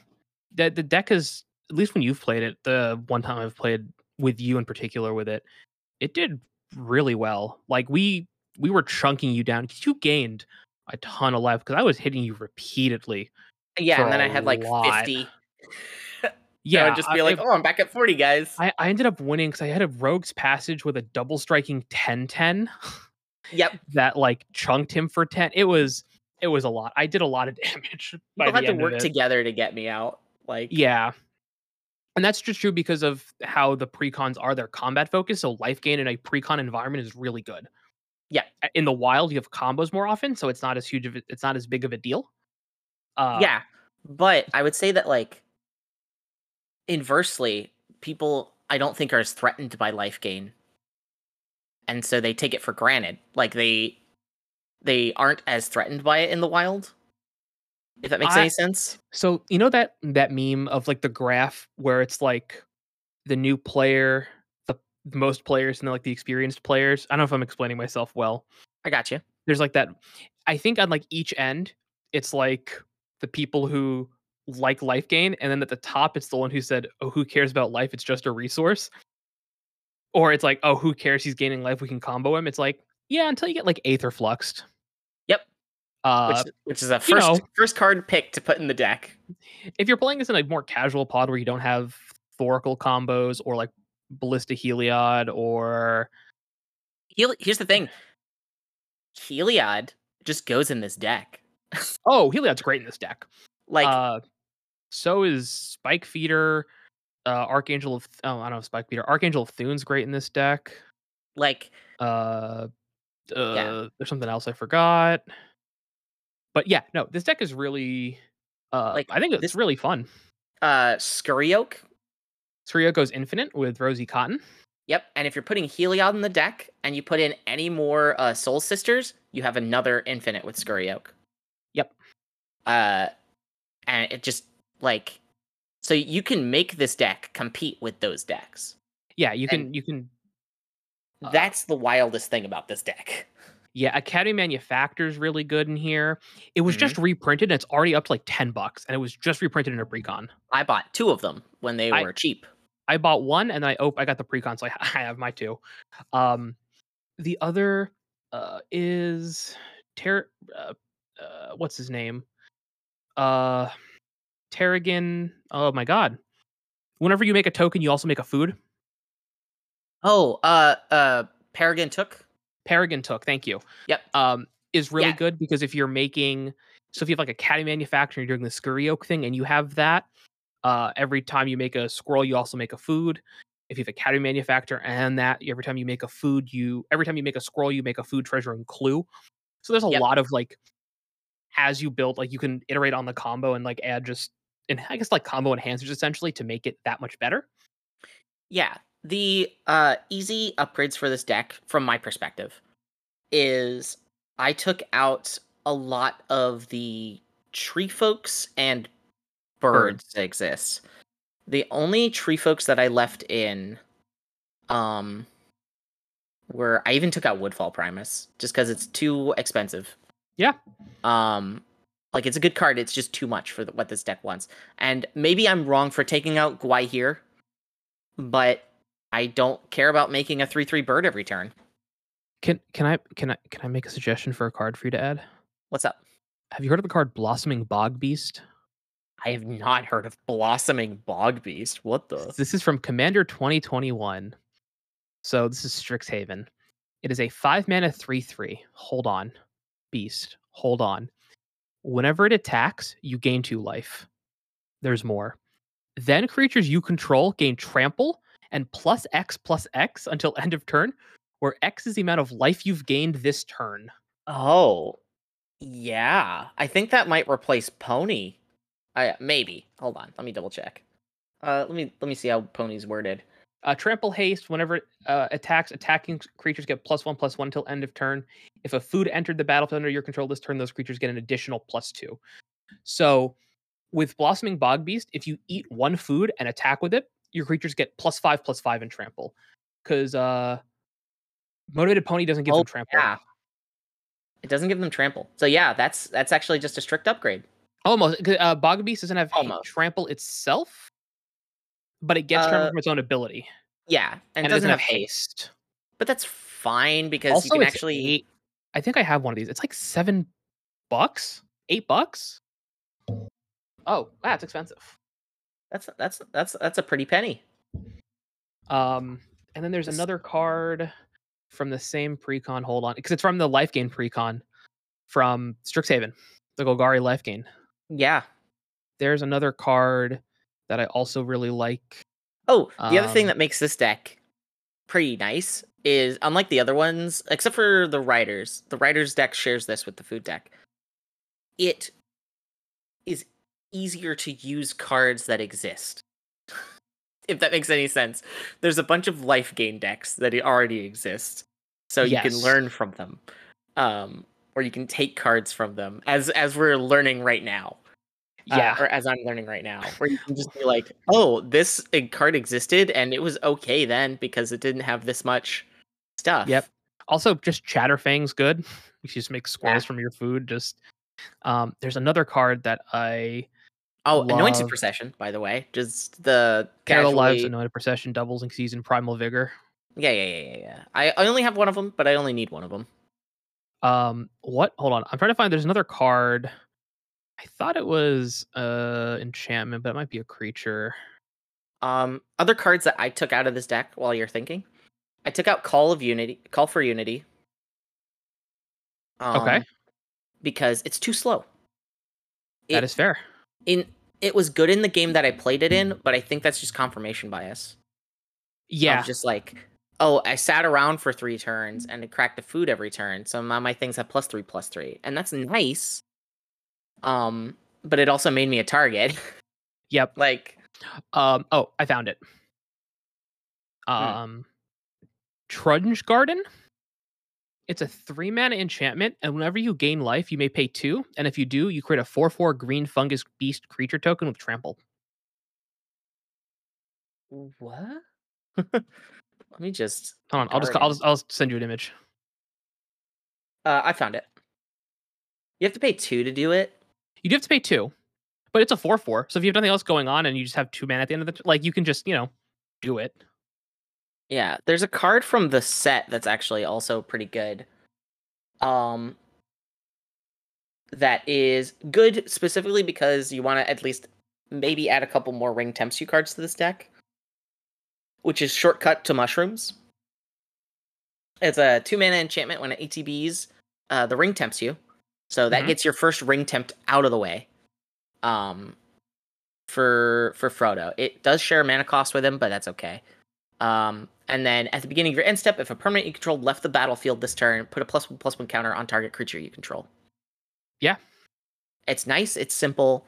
Speaker 1: the the deck is at least when you've played it, the one time I've played with you in particular with it, it did really well. Like we we were chunking you down because you gained a ton of life because I was hitting you repeatedly.
Speaker 2: Yeah, and then I had like
Speaker 1: lot.
Speaker 2: 50. <laughs>
Speaker 1: Yeah,
Speaker 2: I'd just be
Speaker 1: I-
Speaker 2: like, oh, I'm back at 40, guys.
Speaker 1: I, I ended up winning because I had a Rogue's Passage with a double striking 10 10
Speaker 2: yep. <laughs>
Speaker 1: that like chunked him for 10. It was it was a lot. I did a lot of <laughs> damage by
Speaker 2: People had to work together to get me out. Like,
Speaker 1: Yeah. And that's just true because of how the precons are. They're combat focused, so life gain in a precon environment is really good.
Speaker 2: Yeah.
Speaker 1: In the wild, you have combos more often, so it's not as huge of a, it's not as big of a deal. Uh,
Speaker 2: yeah, but <laughs> I would say that like inversely, people I don't think are as threatened by life gain, and so they take it for granted. Like they they aren't as threatened by it in the wild. If that makes
Speaker 1: I-
Speaker 2: any sense.
Speaker 1: So you know that that meme of like the graph where it's like the new player, the most players, and then like the experienced players. I don't know if I'm explaining myself well.
Speaker 2: I got you.
Speaker 1: There's like that. I think on like each end, it's like the people who like life gain, and then at the top, it's the one who said, "Oh, who cares about life? It's just a resource." Or it's like, "Oh, who cares? He's gaining life. We can combo him." It's like, yeah, until you get like Aether Fluxed. Uh,
Speaker 2: Which, which is a
Speaker 1: you
Speaker 2: first
Speaker 1: know.
Speaker 2: first card pick to put in the deck.
Speaker 1: if you're playing this in a more casual pod where you don't have Thoracle combos or like Ballista Heliod or
Speaker 2: Hel- here's the thing. Heliod just goes in this deck. <laughs>
Speaker 1: oh Heliod's great in this deck.
Speaker 2: Like
Speaker 1: uh, so is Spike Feeder, uh, Archangel of oh I don't know Spike Feeder, Archangel of Thune's great in this deck.
Speaker 2: like
Speaker 1: Uh, uh there's something else I forgot. But yeah, no, this deck is really uh
Speaker 2: Like,
Speaker 1: I think it's
Speaker 2: this-
Speaker 1: really fun.
Speaker 2: uh Scurryoak.
Speaker 1: Goes infinite with Rosie Cotton.
Speaker 2: Yep. And if you're putting Heliod in the deck and you put in any more uh, Soul Sisters, you have another infinite with Scurryoak.
Speaker 1: Yep.
Speaker 2: Uh, and it just like so you can make this deck compete with those decks.
Speaker 1: Yeah, you can
Speaker 2: And-
Speaker 1: you can Uh,
Speaker 2: That's the wildest thing about this deck. <laughs>
Speaker 1: Yeah, Academy Manufacturer's really good in here. It was
Speaker 2: Mhm.
Speaker 1: just reprinted and it's already up to like 10 bucks and it was just reprinted in a precon.
Speaker 2: I bought two of them when they
Speaker 1: I-
Speaker 2: were cheap.
Speaker 1: I bought one and I oh I got the precon so I, <laughs> I have my two. Um the other uh is Ter uh, uh what's his name? Uh Terrigan. Oh my god. Whenever you make a token, you also make a food.
Speaker 2: Oh, uh, uh, Peregrin Took.
Speaker 1: Peregrin Took, thank you.
Speaker 2: Yep.
Speaker 1: um, is really
Speaker 2: Yeah.
Speaker 1: good because if you're making, so if you have like Academy Manufacturer, you're doing the scurry oak thing, and you have that, uh, every time you make a squirrel, you also make a food. If you have Academy Manufacturer and that, every time you make a food, you every time you make a squirrel, you make a food treasure and clue. So there's a
Speaker 2: Yep.
Speaker 1: lot of like, as you build, like you can iterate on the combo and like add just, and I guess like combo enhancers essentially to make it that much better.
Speaker 2: Yeah, the uh easy upgrades for this deck, from my perspective, is I took out a lot of the tree folks and birds that exist. The only tree folks that I left in, um, were I even took out Woodfall Primus just because it's too expensive.
Speaker 1: Yeah.
Speaker 2: Um, like it's a good card. It's just too much for the, what this deck wants. And maybe I'm wrong for taking out Gwaihir, but I don't care about making a three three bird every turn.
Speaker 1: Can can I can I can I make a suggestion for a card for you to add?
Speaker 2: What's up?
Speaker 1: Have you heard of the card Blossoming Bog Beast?
Speaker 2: I have not heard of Blossoming Bog Beast. What the?
Speaker 1: This is from Commander 2021. So this is Strixhaven. It is a five mana 3 3. Hold on. Beast. Hold on. Whenever it attacks, you gain two life. There's more. Then creatures you control gain trample and plus X plus X until end of turn, where X is the amount of life you've gained this turn.
Speaker 2: Oh, yeah. I think that might replace Pony. I maybe. Hold on. Let me double check. Uh, let me let me see how Pony's worded.
Speaker 1: Uh, trample haste. Whenever it uh, attacks, attacking creatures get plus one plus one until end of turn. If a food entered the battlefield under your control this turn, those creatures get an additional plus two. So, with Blossoming Bog Beast, if you eat one food and attack with it, your creatures get plus five plus five in trample. Because uh, motivated pony doesn't give
Speaker 2: Oh,
Speaker 1: them trample.
Speaker 2: Yeah. It doesn't give them trample. So yeah, that's that's actually just a strict upgrade.
Speaker 1: Almost. Uh, Bog Beast doesn't have trample itself, but it gets trample
Speaker 2: Uh,
Speaker 1: from its own ability,
Speaker 2: Yeah, and,
Speaker 1: and,
Speaker 2: it doesn't have
Speaker 1: haste.
Speaker 2: haste. But that's fine because
Speaker 1: also,
Speaker 2: you can actually
Speaker 1: eight. I think I have one of these. It's like seven bucks, eight bucks. Oh, wow, it's expensive.
Speaker 2: That's that's that's that's a pretty penny.
Speaker 1: Um, and then there's another card from the same precon. Hold on, because it's from the life gain precon from Strixhaven, the Golgari life gain.
Speaker 2: Yeah.
Speaker 1: There's another card that I also really like.
Speaker 2: Oh, the other thing
Speaker 1: Um,
Speaker 2: that makes this deck pretty nice is unlike the other ones, except for the Riders, the Riders deck shares this with the food deck. It is easier to use cards that exist. <laughs> if that makes any sense. There's a bunch of life gain decks that already exist. So you can learn from them. Um or you can take cards from them as as we're learning right now. Uh,
Speaker 1: yeah,
Speaker 2: or as I'm learning right now, where you can just be like, "Oh, this uh, card existed, and it was okay then because it didn't have this much stuff."
Speaker 1: Yep. Also, just Chatterfang's good. <laughs> You just make squirrels
Speaker 2: Yeah.
Speaker 1: from your food. Just um, there's another card that I
Speaker 2: Oh, anointed procession, by the way, just the
Speaker 1: Care the lives anointed procession doubles in season primal vigor.
Speaker 2: Yeah, yeah, yeah, yeah, yeah. I, I only have one of them, but I only need one of them.
Speaker 1: Um, what? Hold on, I'm trying to find. There's another card. I thought it was uh enchantment, but it might be a creature.
Speaker 2: Um, other cards that I took out of this deck while you're thinking, I took out Call of Unity, Call for Unity. Um,
Speaker 1: Okay.
Speaker 2: Because it's too slow.
Speaker 1: that
Speaker 2: It-
Speaker 1: is fair.
Speaker 2: In it was good in the game that I played it in, but I think that's just confirmation bias.
Speaker 1: Yeah,
Speaker 2: Of just like, oh, I sat around for three turns and it cracked the food every turn, so my, my things have plus three, plus three, and that's nice. Um, but it also made me a target.
Speaker 1: yep. <laughs>
Speaker 2: like,
Speaker 1: Um. Oh, I found it. Um, Trudge Garden. It's a three mana enchantment, and whenever you gain life, you may pay two. And if you do, you create a four-four green fungus beast creature token with trample.
Speaker 2: what? <laughs> Let me just.
Speaker 1: Hold on, I'll just I'll just I'll send you an image.
Speaker 2: Uh, I found it. You have to pay two to do it.
Speaker 1: You do have to pay two, but it's a four-four. So if you have nothing else going on and you just have two mana at the end of the t- like, you can just you know do it.
Speaker 2: Yeah, there's a card from the set that's actually also pretty good. Um that is good specifically because you want to at least maybe add a couple more ring temps you cards to this deck. Which is shortcut to mushrooms. It's a two mana enchantment when it ETBs, uh, the ring tempts you. So that
Speaker 1: Mhm.
Speaker 2: gets your first ring tempt out of the way. Um for for Frodo. It does share a mana cost with him, but that's okay. Um, and then at the beginning of your end step, if a permanent you control left the battlefield this turn, put a plus one plus one counter on target creature you control.
Speaker 1: Yeah.
Speaker 2: It's nice, it's simple.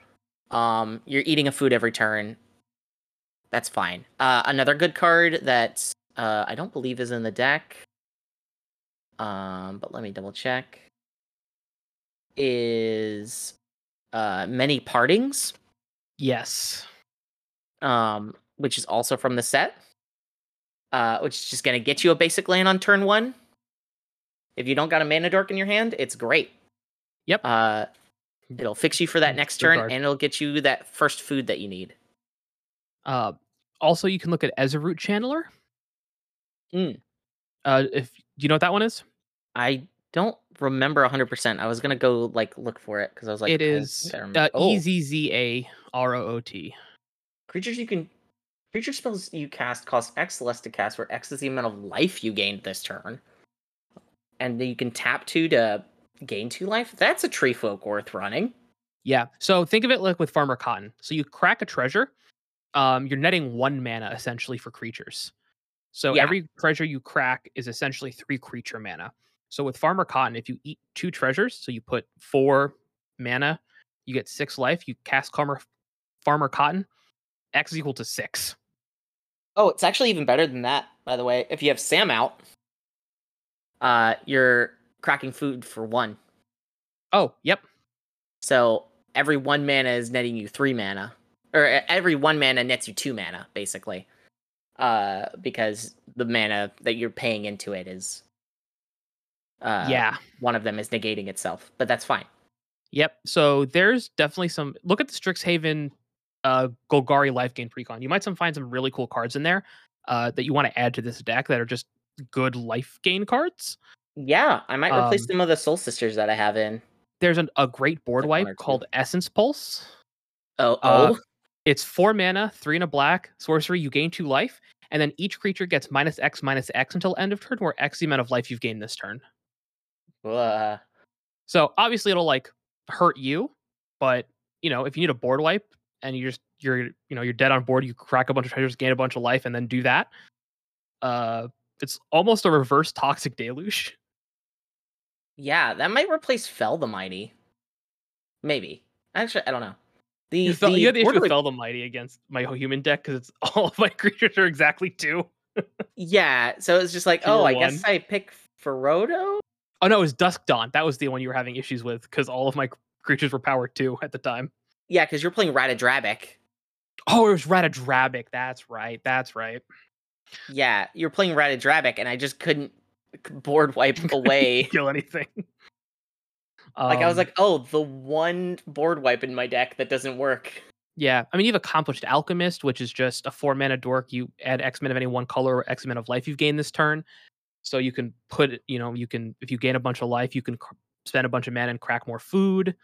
Speaker 2: Um, you're eating a food every turn. That's fine. Uh, another good card that uh, I don't believe is in the deck. Um, but let me double check. Is uh, many partings
Speaker 1: Yes.
Speaker 2: um, which is also from the set, uh, which is just going to get you a basic land on turn one. If you don't got a mana dork in your hand, it's great.
Speaker 1: Yep.
Speaker 2: Uh, it'll fix you for that next turn, and it'll get you that first food that you need.
Speaker 1: Uh, also, you can look at Ezzaroot Channeler.
Speaker 2: Mm.
Speaker 1: Uh, if do you know what that one is?
Speaker 2: I don't remember 100%. I was going to go like look for it because I was like,
Speaker 1: it
Speaker 2: I
Speaker 1: is
Speaker 2: think I rem-
Speaker 1: uh,
Speaker 2: oh,
Speaker 1: E Z Z A R O O T.
Speaker 2: creatures you can. Creature spells you cast cost X less to cast, where X is the amount of life you gained this turn. And then you can tap two to gain two life. That's a tree folk worth running.
Speaker 1: Yeah. So think of it like with Farmer Cotton. So you crack a treasure, um, you're netting one mana essentially for creatures. So
Speaker 2: Yeah.
Speaker 1: every treasure you crack is essentially three creature mana. So with Farmer Cotton, if you eat two treasures, so you put four mana, you get six life. You cast Farmer Farmer Cotton, X is equal to six.
Speaker 2: Oh, it's actually even better than that, by the way. If you have Sam out, uh, you're cracking food for one.
Speaker 1: Oh, yep.
Speaker 2: So every one mana is netting you three mana, or every one mana nets you two mana, basically. Uh, because the mana that you're paying into it is, uh,
Speaker 1: yeah.
Speaker 2: one of them is negating itself, but that's fine.
Speaker 1: Yep. So there's definitely some. Look at the Strixhaven, uh, Golgari life gain precon. You might some find some really cool cards in there, uh, that you want to add to this deck that are just good life gain cards.
Speaker 2: Yeah, I might replace
Speaker 1: Um,
Speaker 2: some of the Soul Sisters that I have in.
Speaker 1: There's an, a great board
Speaker 2: Like one or
Speaker 1: wipe called Essence Pulse.
Speaker 2: Oh,
Speaker 1: uh,
Speaker 2: oh,
Speaker 1: It's four mana, three and a black sorcery. You gain two life, and then each creature gets minus X minus X until end of turn, where X the amount of life you've gained this turn.
Speaker 2: uh,
Speaker 1: So obviously it'll like hurt you, but you know if you need a board wipe and you just you're you know you're dead on board. You crack a bunch of treasures, gain a bunch of life, and then do that. Uh, it's almost a reverse toxic deluge.
Speaker 2: Yeah, that might replace Fell the Mighty. Maybe. Actually, I don't know. The,
Speaker 1: You, felt,
Speaker 2: the
Speaker 1: you had the issue with Fell the Mighty against my human deck because it's <laughs> all of my creatures are exactly two. <laughs>
Speaker 2: Yeah, so it's just like, oh, I
Speaker 1: one.
Speaker 2: guess I pick Ferodo?
Speaker 1: Oh no, it was Dusk Dawn. That was the one you were having issues with because all of my creatures were power two at the time.
Speaker 2: Yeah, because you're playing Ratadrabik.
Speaker 1: Oh, it was Ratadrabik. That's right. That's right.
Speaker 2: Yeah, you're playing Ratadrabik, and I just couldn't board wipe <laughs> away.
Speaker 1: Kill anything.
Speaker 2: like I was
Speaker 1: Um,
Speaker 2: like, oh, the one board wipe in my deck that doesn't work.
Speaker 1: yeah. I mean, you've accomplished Alchemist, which is just a four mana dork. You add X men of any one color or X men of life you've gained this turn. So you can put, you know, you can if you gain a bunch of life, you can cr- spend a bunch of mana and crack more food.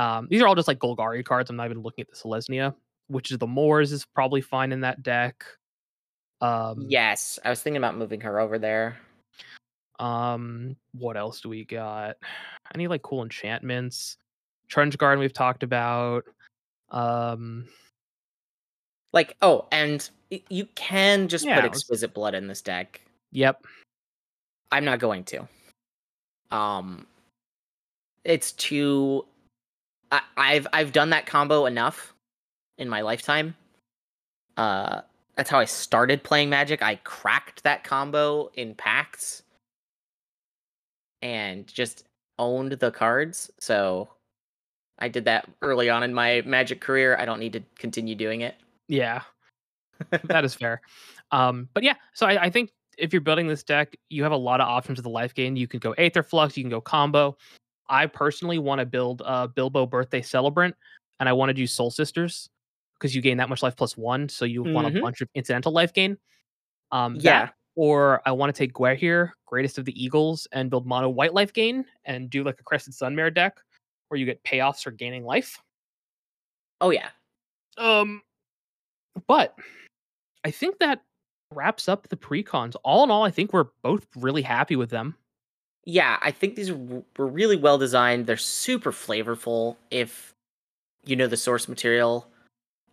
Speaker 1: Um, these are all just like Golgari cards. I'm not even looking at the Selesnya, which is the Moors is probably fine in that deck. Um,
Speaker 2: Yes, I was thinking about moving her over there.
Speaker 1: Um, what else do we got? Any like cool enchantments? Trudge Garden we've talked about. Um,
Speaker 2: Like, oh, and you can just
Speaker 1: Yeah,
Speaker 2: put Exquisite Blood in this deck.
Speaker 1: yep.
Speaker 2: I'm not going to. Um, it's too. I, I've I've done that combo enough in my lifetime. Uh, that's how I started playing Magic. I cracked that combo in packs, and just owned the cards. So, I did that early on in my Magic career. I don't need to continue doing it.
Speaker 1: Yeah, <laughs> that is fair. Um, but yeah, so I, I think if you're building this deck, you have a lot of options with the life gain. You can go Aether Flux, you can go combo. I personally want to build a Bilbo Birthday Celebrant, and I want to do Soul Sisters because you gain that much life plus one, so you want a
Speaker 2: Mhm.
Speaker 1: bunch of incidental life gain. Um, that
Speaker 2: Yeah.
Speaker 1: or I want to take Gwaihir, Greatest of the Eagles, and build mono white life gain and do like a Crested Sunmare deck where you get payoffs for gaining life.
Speaker 2: Oh yeah.
Speaker 1: Um, but I think that wraps up the precons. All in all, I think we're both really happy with them.
Speaker 2: Yeah, I think these were really well designed. They're super flavorful if you know the source material.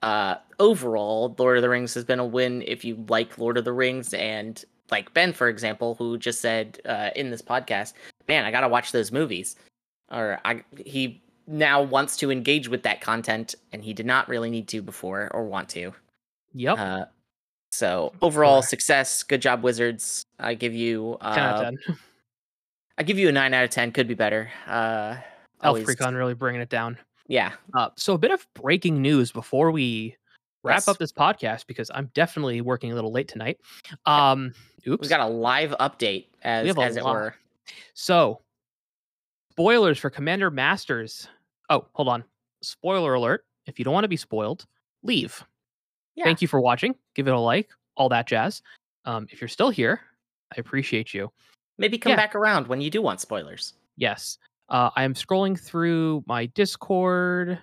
Speaker 2: Uh, overall, Lord of the Rings has been a win if you like Lord of the Rings and like Ben, for example, who just said uh, in this podcast, "Man, I gotta watch those movies," or I he now wants to engage with that content, and he did not really need to before or want to.
Speaker 1: Yep,
Speaker 2: Uh, so overall
Speaker 1: Sure.
Speaker 2: success, good job, Wizards. I give you uh,
Speaker 1: ten out of ten. <laughs>
Speaker 2: I give you a nine out of ten. Could be better. Uh,
Speaker 1: Elf
Speaker 2: always-
Speaker 1: Precon really bringing it down.
Speaker 2: Yeah,
Speaker 1: Uh, so a bit of breaking news before we wrap
Speaker 2: Yes.
Speaker 1: up this podcast because I'm definitely working a little late tonight. Um, oops.
Speaker 2: we got a live update as
Speaker 1: have a
Speaker 2: as it
Speaker 1: lot.
Speaker 2: were.
Speaker 1: So, spoilers for Commander Masters. Oh, hold on. Spoiler alert. If you don't want to be spoiled, leave.
Speaker 2: Yeah.
Speaker 1: Thank you for watching. Give it a like, all that jazz. Um, if you're still here, I appreciate you.
Speaker 2: Maybe come
Speaker 1: Yeah.
Speaker 2: back around when you do want spoilers.
Speaker 1: Yes. Uh, I am scrolling through my Discord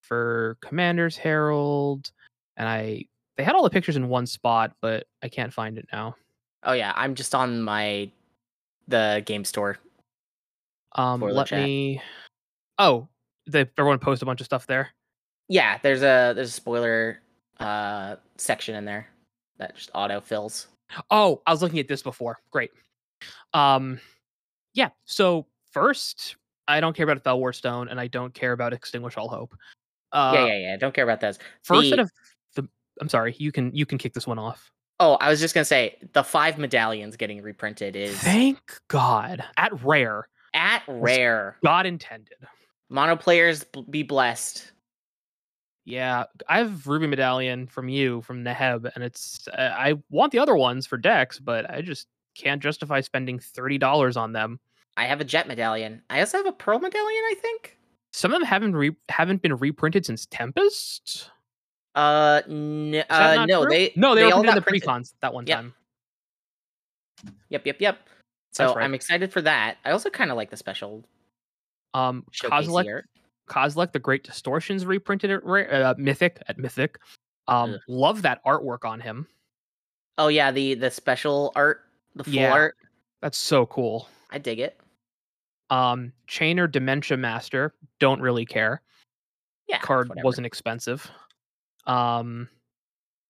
Speaker 1: for Commander's Herald, and I they had all the pictures in one spot, but I can't find it now.
Speaker 2: Oh yeah, I'm just on my the game store.
Speaker 1: Um, let
Speaker 2: chat.
Speaker 1: me. Oh, the everyone post a bunch of stuff there.
Speaker 2: Yeah, there's a there's a spoiler uh section in there that just auto fills.
Speaker 1: Oh, I was looking at this before. Great. Um, yeah. So first, I don't care about Fellwar Stone, and I don't care about Extinguish All Hope. Uh,
Speaker 2: yeah, yeah, yeah. Don't care about those.
Speaker 1: First
Speaker 2: The-
Speaker 1: out of the, I'm sorry. You can you can kick this one off.
Speaker 2: Oh, I was just gonna say the five medallions getting reprinted is
Speaker 1: Thank God. At rare,
Speaker 2: at rare.
Speaker 1: God intended.
Speaker 2: Mono players be blessed.
Speaker 1: Yeah, I have Ruby Medallion from you from Neheb, and it's uh, I want the other ones for decks, but I just can't justify spending thirty dollars on them.
Speaker 2: I have a jet medallion. I also have a pearl medallion, I think.
Speaker 1: Some of them haven't re- haven't been reprinted since Tempest.
Speaker 2: Uh, n- uh no,
Speaker 1: true?
Speaker 2: they
Speaker 1: no they,
Speaker 2: they all got
Speaker 1: the
Speaker 2: printed.
Speaker 1: precons that one
Speaker 2: Yep.
Speaker 1: time.
Speaker 2: Yep, yep, yep. So
Speaker 1: right.
Speaker 2: I'm excited for that. I also kind of like the special
Speaker 1: Um,
Speaker 2: showcase
Speaker 1: Kozilek,
Speaker 2: art.
Speaker 1: The Great Distortions reprinted at uh, Mythic at Mythic. Um, love that artwork on him.
Speaker 2: Oh yeah, the the special art, the
Speaker 1: Yeah.
Speaker 2: art.
Speaker 1: That's so cool.
Speaker 2: I dig it.
Speaker 1: Um, Chainer Dementia Master, don't really care.
Speaker 2: Yeah,
Speaker 1: Card
Speaker 2: whatever.
Speaker 1: wasn't expensive. Um,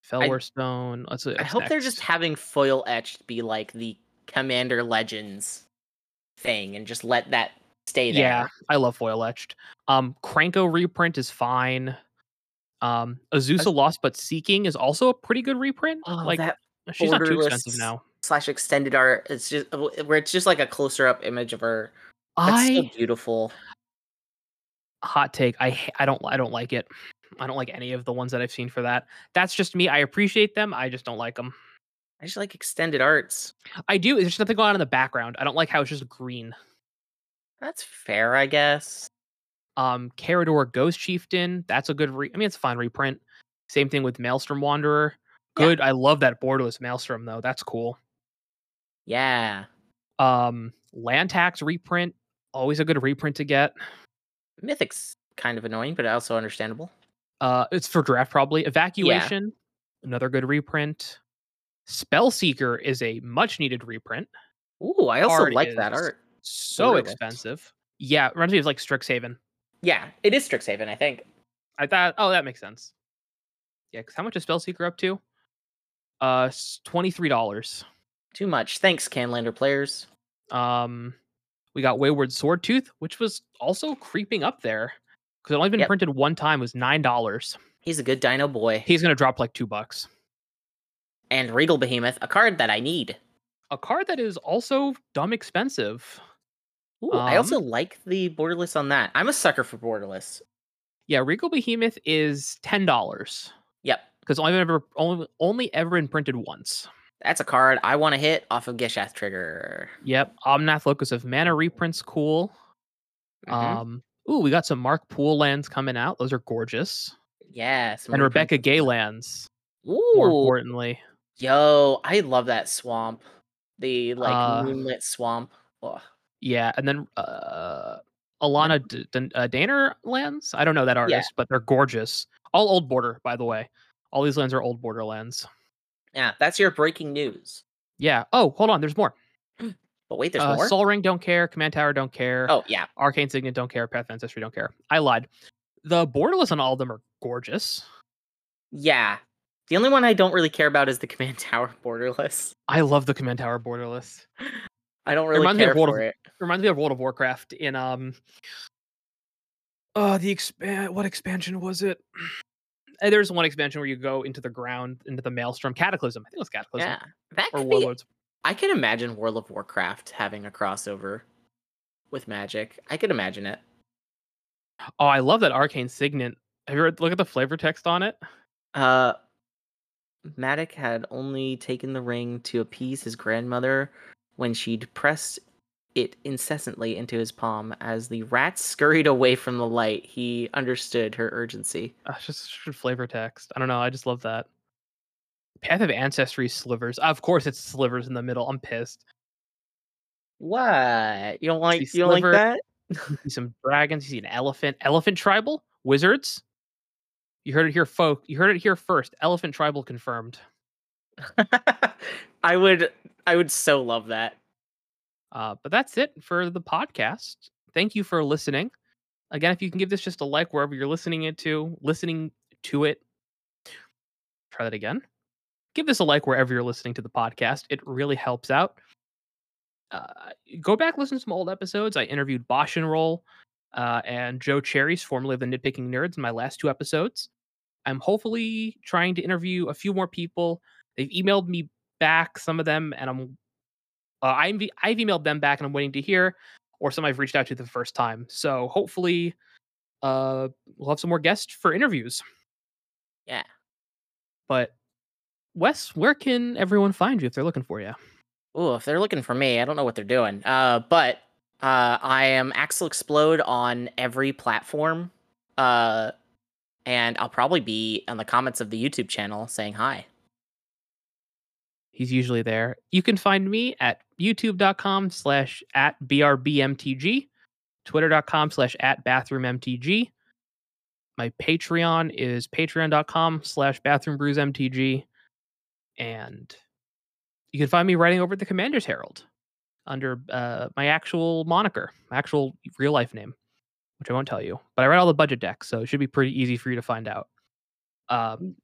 Speaker 1: Fellwar Stone. Let's see.
Speaker 2: I hope they're just having foil etched be like the Commander Legends thing and just let that stay there.
Speaker 1: Yeah, I love foil etched. Um, Krenko reprint is fine. Um, Azusa Lost but Seeking is also a pretty good reprint.
Speaker 2: Oh,
Speaker 1: like
Speaker 2: that
Speaker 1: she's not too expensive now.
Speaker 2: Slash extended art. It's just where it's just like a closer up image of her. That's so
Speaker 1: I
Speaker 2: beautiful.
Speaker 1: hot take. I I don't I don't like it. I don't like any of the ones that I've seen for that. That's just me. I appreciate them. I just don't like them.
Speaker 2: I just like extended arts.
Speaker 1: I do. There's just nothing going on in the background. I don't like how it's just green.
Speaker 2: That's fair, I guess.
Speaker 1: Um, Karador Ghost Chieftain. That's a good. Re- I mean, it's a fine reprint. Same thing with Maelstrom Wanderer.
Speaker 2: Yeah.
Speaker 1: Good. I love that borderless Maelstrom though. That's cool.
Speaker 2: Yeah.
Speaker 1: Um, Land Tax reprint. Always a good reprint to get.
Speaker 2: Mythic's kind of annoying, but also understandable.
Speaker 1: Uh, it's for draft probably. Evacuation. Another good reprint. Spellseeker is a much needed reprint.
Speaker 2: Ooh, I also
Speaker 1: Card
Speaker 2: like that art.
Speaker 1: So expensive. Yeah, it reminds me of like Strixhaven.
Speaker 2: Yeah, it is Strixhaven, I think.
Speaker 1: I thought, oh, that makes sense. Yeah, because how much is Spellseeker up to? Uh, twenty three dollars.
Speaker 2: Too much. Thanks, Canlander players.
Speaker 1: Um, we got Wayward Swordtooth, which was also creeping up there because it only been
Speaker 2: Yep.
Speaker 1: printed one time. Was nine dollars.
Speaker 2: He's a good dino boy.
Speaker 1: He's gonna drop like two bucks.
Speaker 2: And Regal Behemoth, a card that I need.
Speaker 1: A card that is also dumb expensive.
Speaker 2: Ooh, I also
Speaker 1: Um,
Speaker 2: like the borderless on that. I'm a sucker for borderless.
Speaker 1: Yeah, Regal Behemoth is ten dollars
Speaker 2: Yep.
Speaker 1: because only ever only only ever been printed once.
Speaker 2: That's a card I want to hit off of Gishath Trigger.
Speaker 1: Yep, Omnath Locus of Mana reprints cool.
Speaker 2: Mhm.
Speaker 1: Um, ooh, we got some Mark Poole lands coming out. Those are gorgeous.
Speaker 2: yeah. some
Speaker 1: And Rebecca
Speaker 2: Guay
Speaker 1: lands,
Speaker 2: Ooh.
Speaker 1: more importantly.
Speaker 2: Yo, I love that swamp. The like
Speaker 1: Uh,
Speaker 2: moonlit swamp. Ugh.
Speaker 1: Yeah, and then uh Alana D- D- uh, Danner lands. I don't know that artist, but they're gorgeous. All old border, by the way. All these lands are old border lands.
Speaker 2: Yeah, that's your breaking news.
Speaker 1: Yeah. Oh, hold on. There's more.
Speaker 2: But wait, there's
Speaker 1: uh,
Speaker 2: more.
Speaker 1: Sol Ring don't care. Command Tower don't care.
Speaker 2: oh yeah,
Speaker 1: Arcane Signet don't care. Path of Ancestry don't care. I lied. The borderless on all of them are gorgeous.
Speaker 2: yeah. The only one I don't really care about is the command <laughs> tower borderless.
Speaker 1: I love the Command Tower borderless. <sighs>
Speaker 2: I don't really
Speaker 1: reminds me of
Speaker 2: care
Speaker 1: World
Speaker 2: for
Speaker 1: of-
Speaker 2: it.
Speaker 1: reminds me of World of Warcraft in um uh the expand what expansion was it? Uh, There's one expansion where you go into the ground, into the maelstrom cataclysm. I think it was cataclysm
Speaker 2: Yeah, that
Speaker 1: or
Speaker 2: could be. I can imagine World of Warcraft having a crossover with Magic. I could imagine it.
Speaker 1: Oh, I love that arcane signet. Have you read look at the flavor text on it?
Speaker 2: Uh, Matic had only taken the ring to appease his grandmother when she'd pressed it incessantly into his palm. As the rats scurried away from the light, he understood her urgency.
Speaker 1: Uh, just flavor text. I don't know. I just love that. Path of Ancestry slivers. Of course, it's slivers in the middle. I'm pissed.
Speaker 2: What? You don't like? You don't like that?
Speaker 1: See some dragons. You see an elephant. Elephant tribal wizards. You heard it here, folk. You heard it here first. Elephant tribal confirmed. <laughs>
Speaker 2: I would. I would so love that.
Speaker 1: Uh, but that's it for the podcast. Thank you for listening. Again, if you can give this just a like wherever you're listening it to, listening to it. Try that again. Give this a like wherever you're listening to the podcast. It really helps out. Uh, go back listen to some old episodes. I interviewed Bosch and Roll uh, and Joe Cherries, formerly of the Nitpicking Nerds, in my last two episodes. I'm hopefully trying to interview a few more people. They've emailed me back, some of them, and I'm uh, I'm I've emailed them back, and I'm waiting to hear, or some I've reached out to the first time. So hopefully, uh, we'll have some more guests for interviews.
Speaker 2: Yeah.
Speaker 1: But Wes, where can everyone find you if they're looking for you?
Speaker 2: Oh, if they're looking for me, I don't know what they're doing. Uh, but uh, I am Axel Explode on every platform. Uh, and I'll probably be in the comments of the YouTube channel saying hi.
Speaker 1: He's usually there. You can find me at youtube.com slash at brbmtg, twitter.com slash at bathroommtg. My Patreon is patreon.com slash bathroombrewsmtg. And you can find me writing over at the Commander's Herald under uh, my actual moniker, my actual real life name, which I won't tell you. But I write all the budget decks, so it should be pretty easy for you to find out. Um,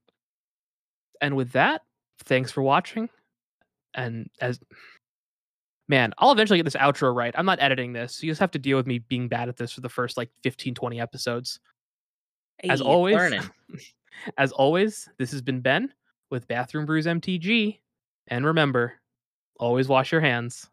Speaker 1: and with that, thanks for watching. And as man, I'll eventually get this outro right. I'm not editing this. You just have to deal with me being bad at this for the first like 15, 20 episodes. as always, <laughs> as always, this has been Ben with Bathroom Brews MTG. And remember, always wash your hands.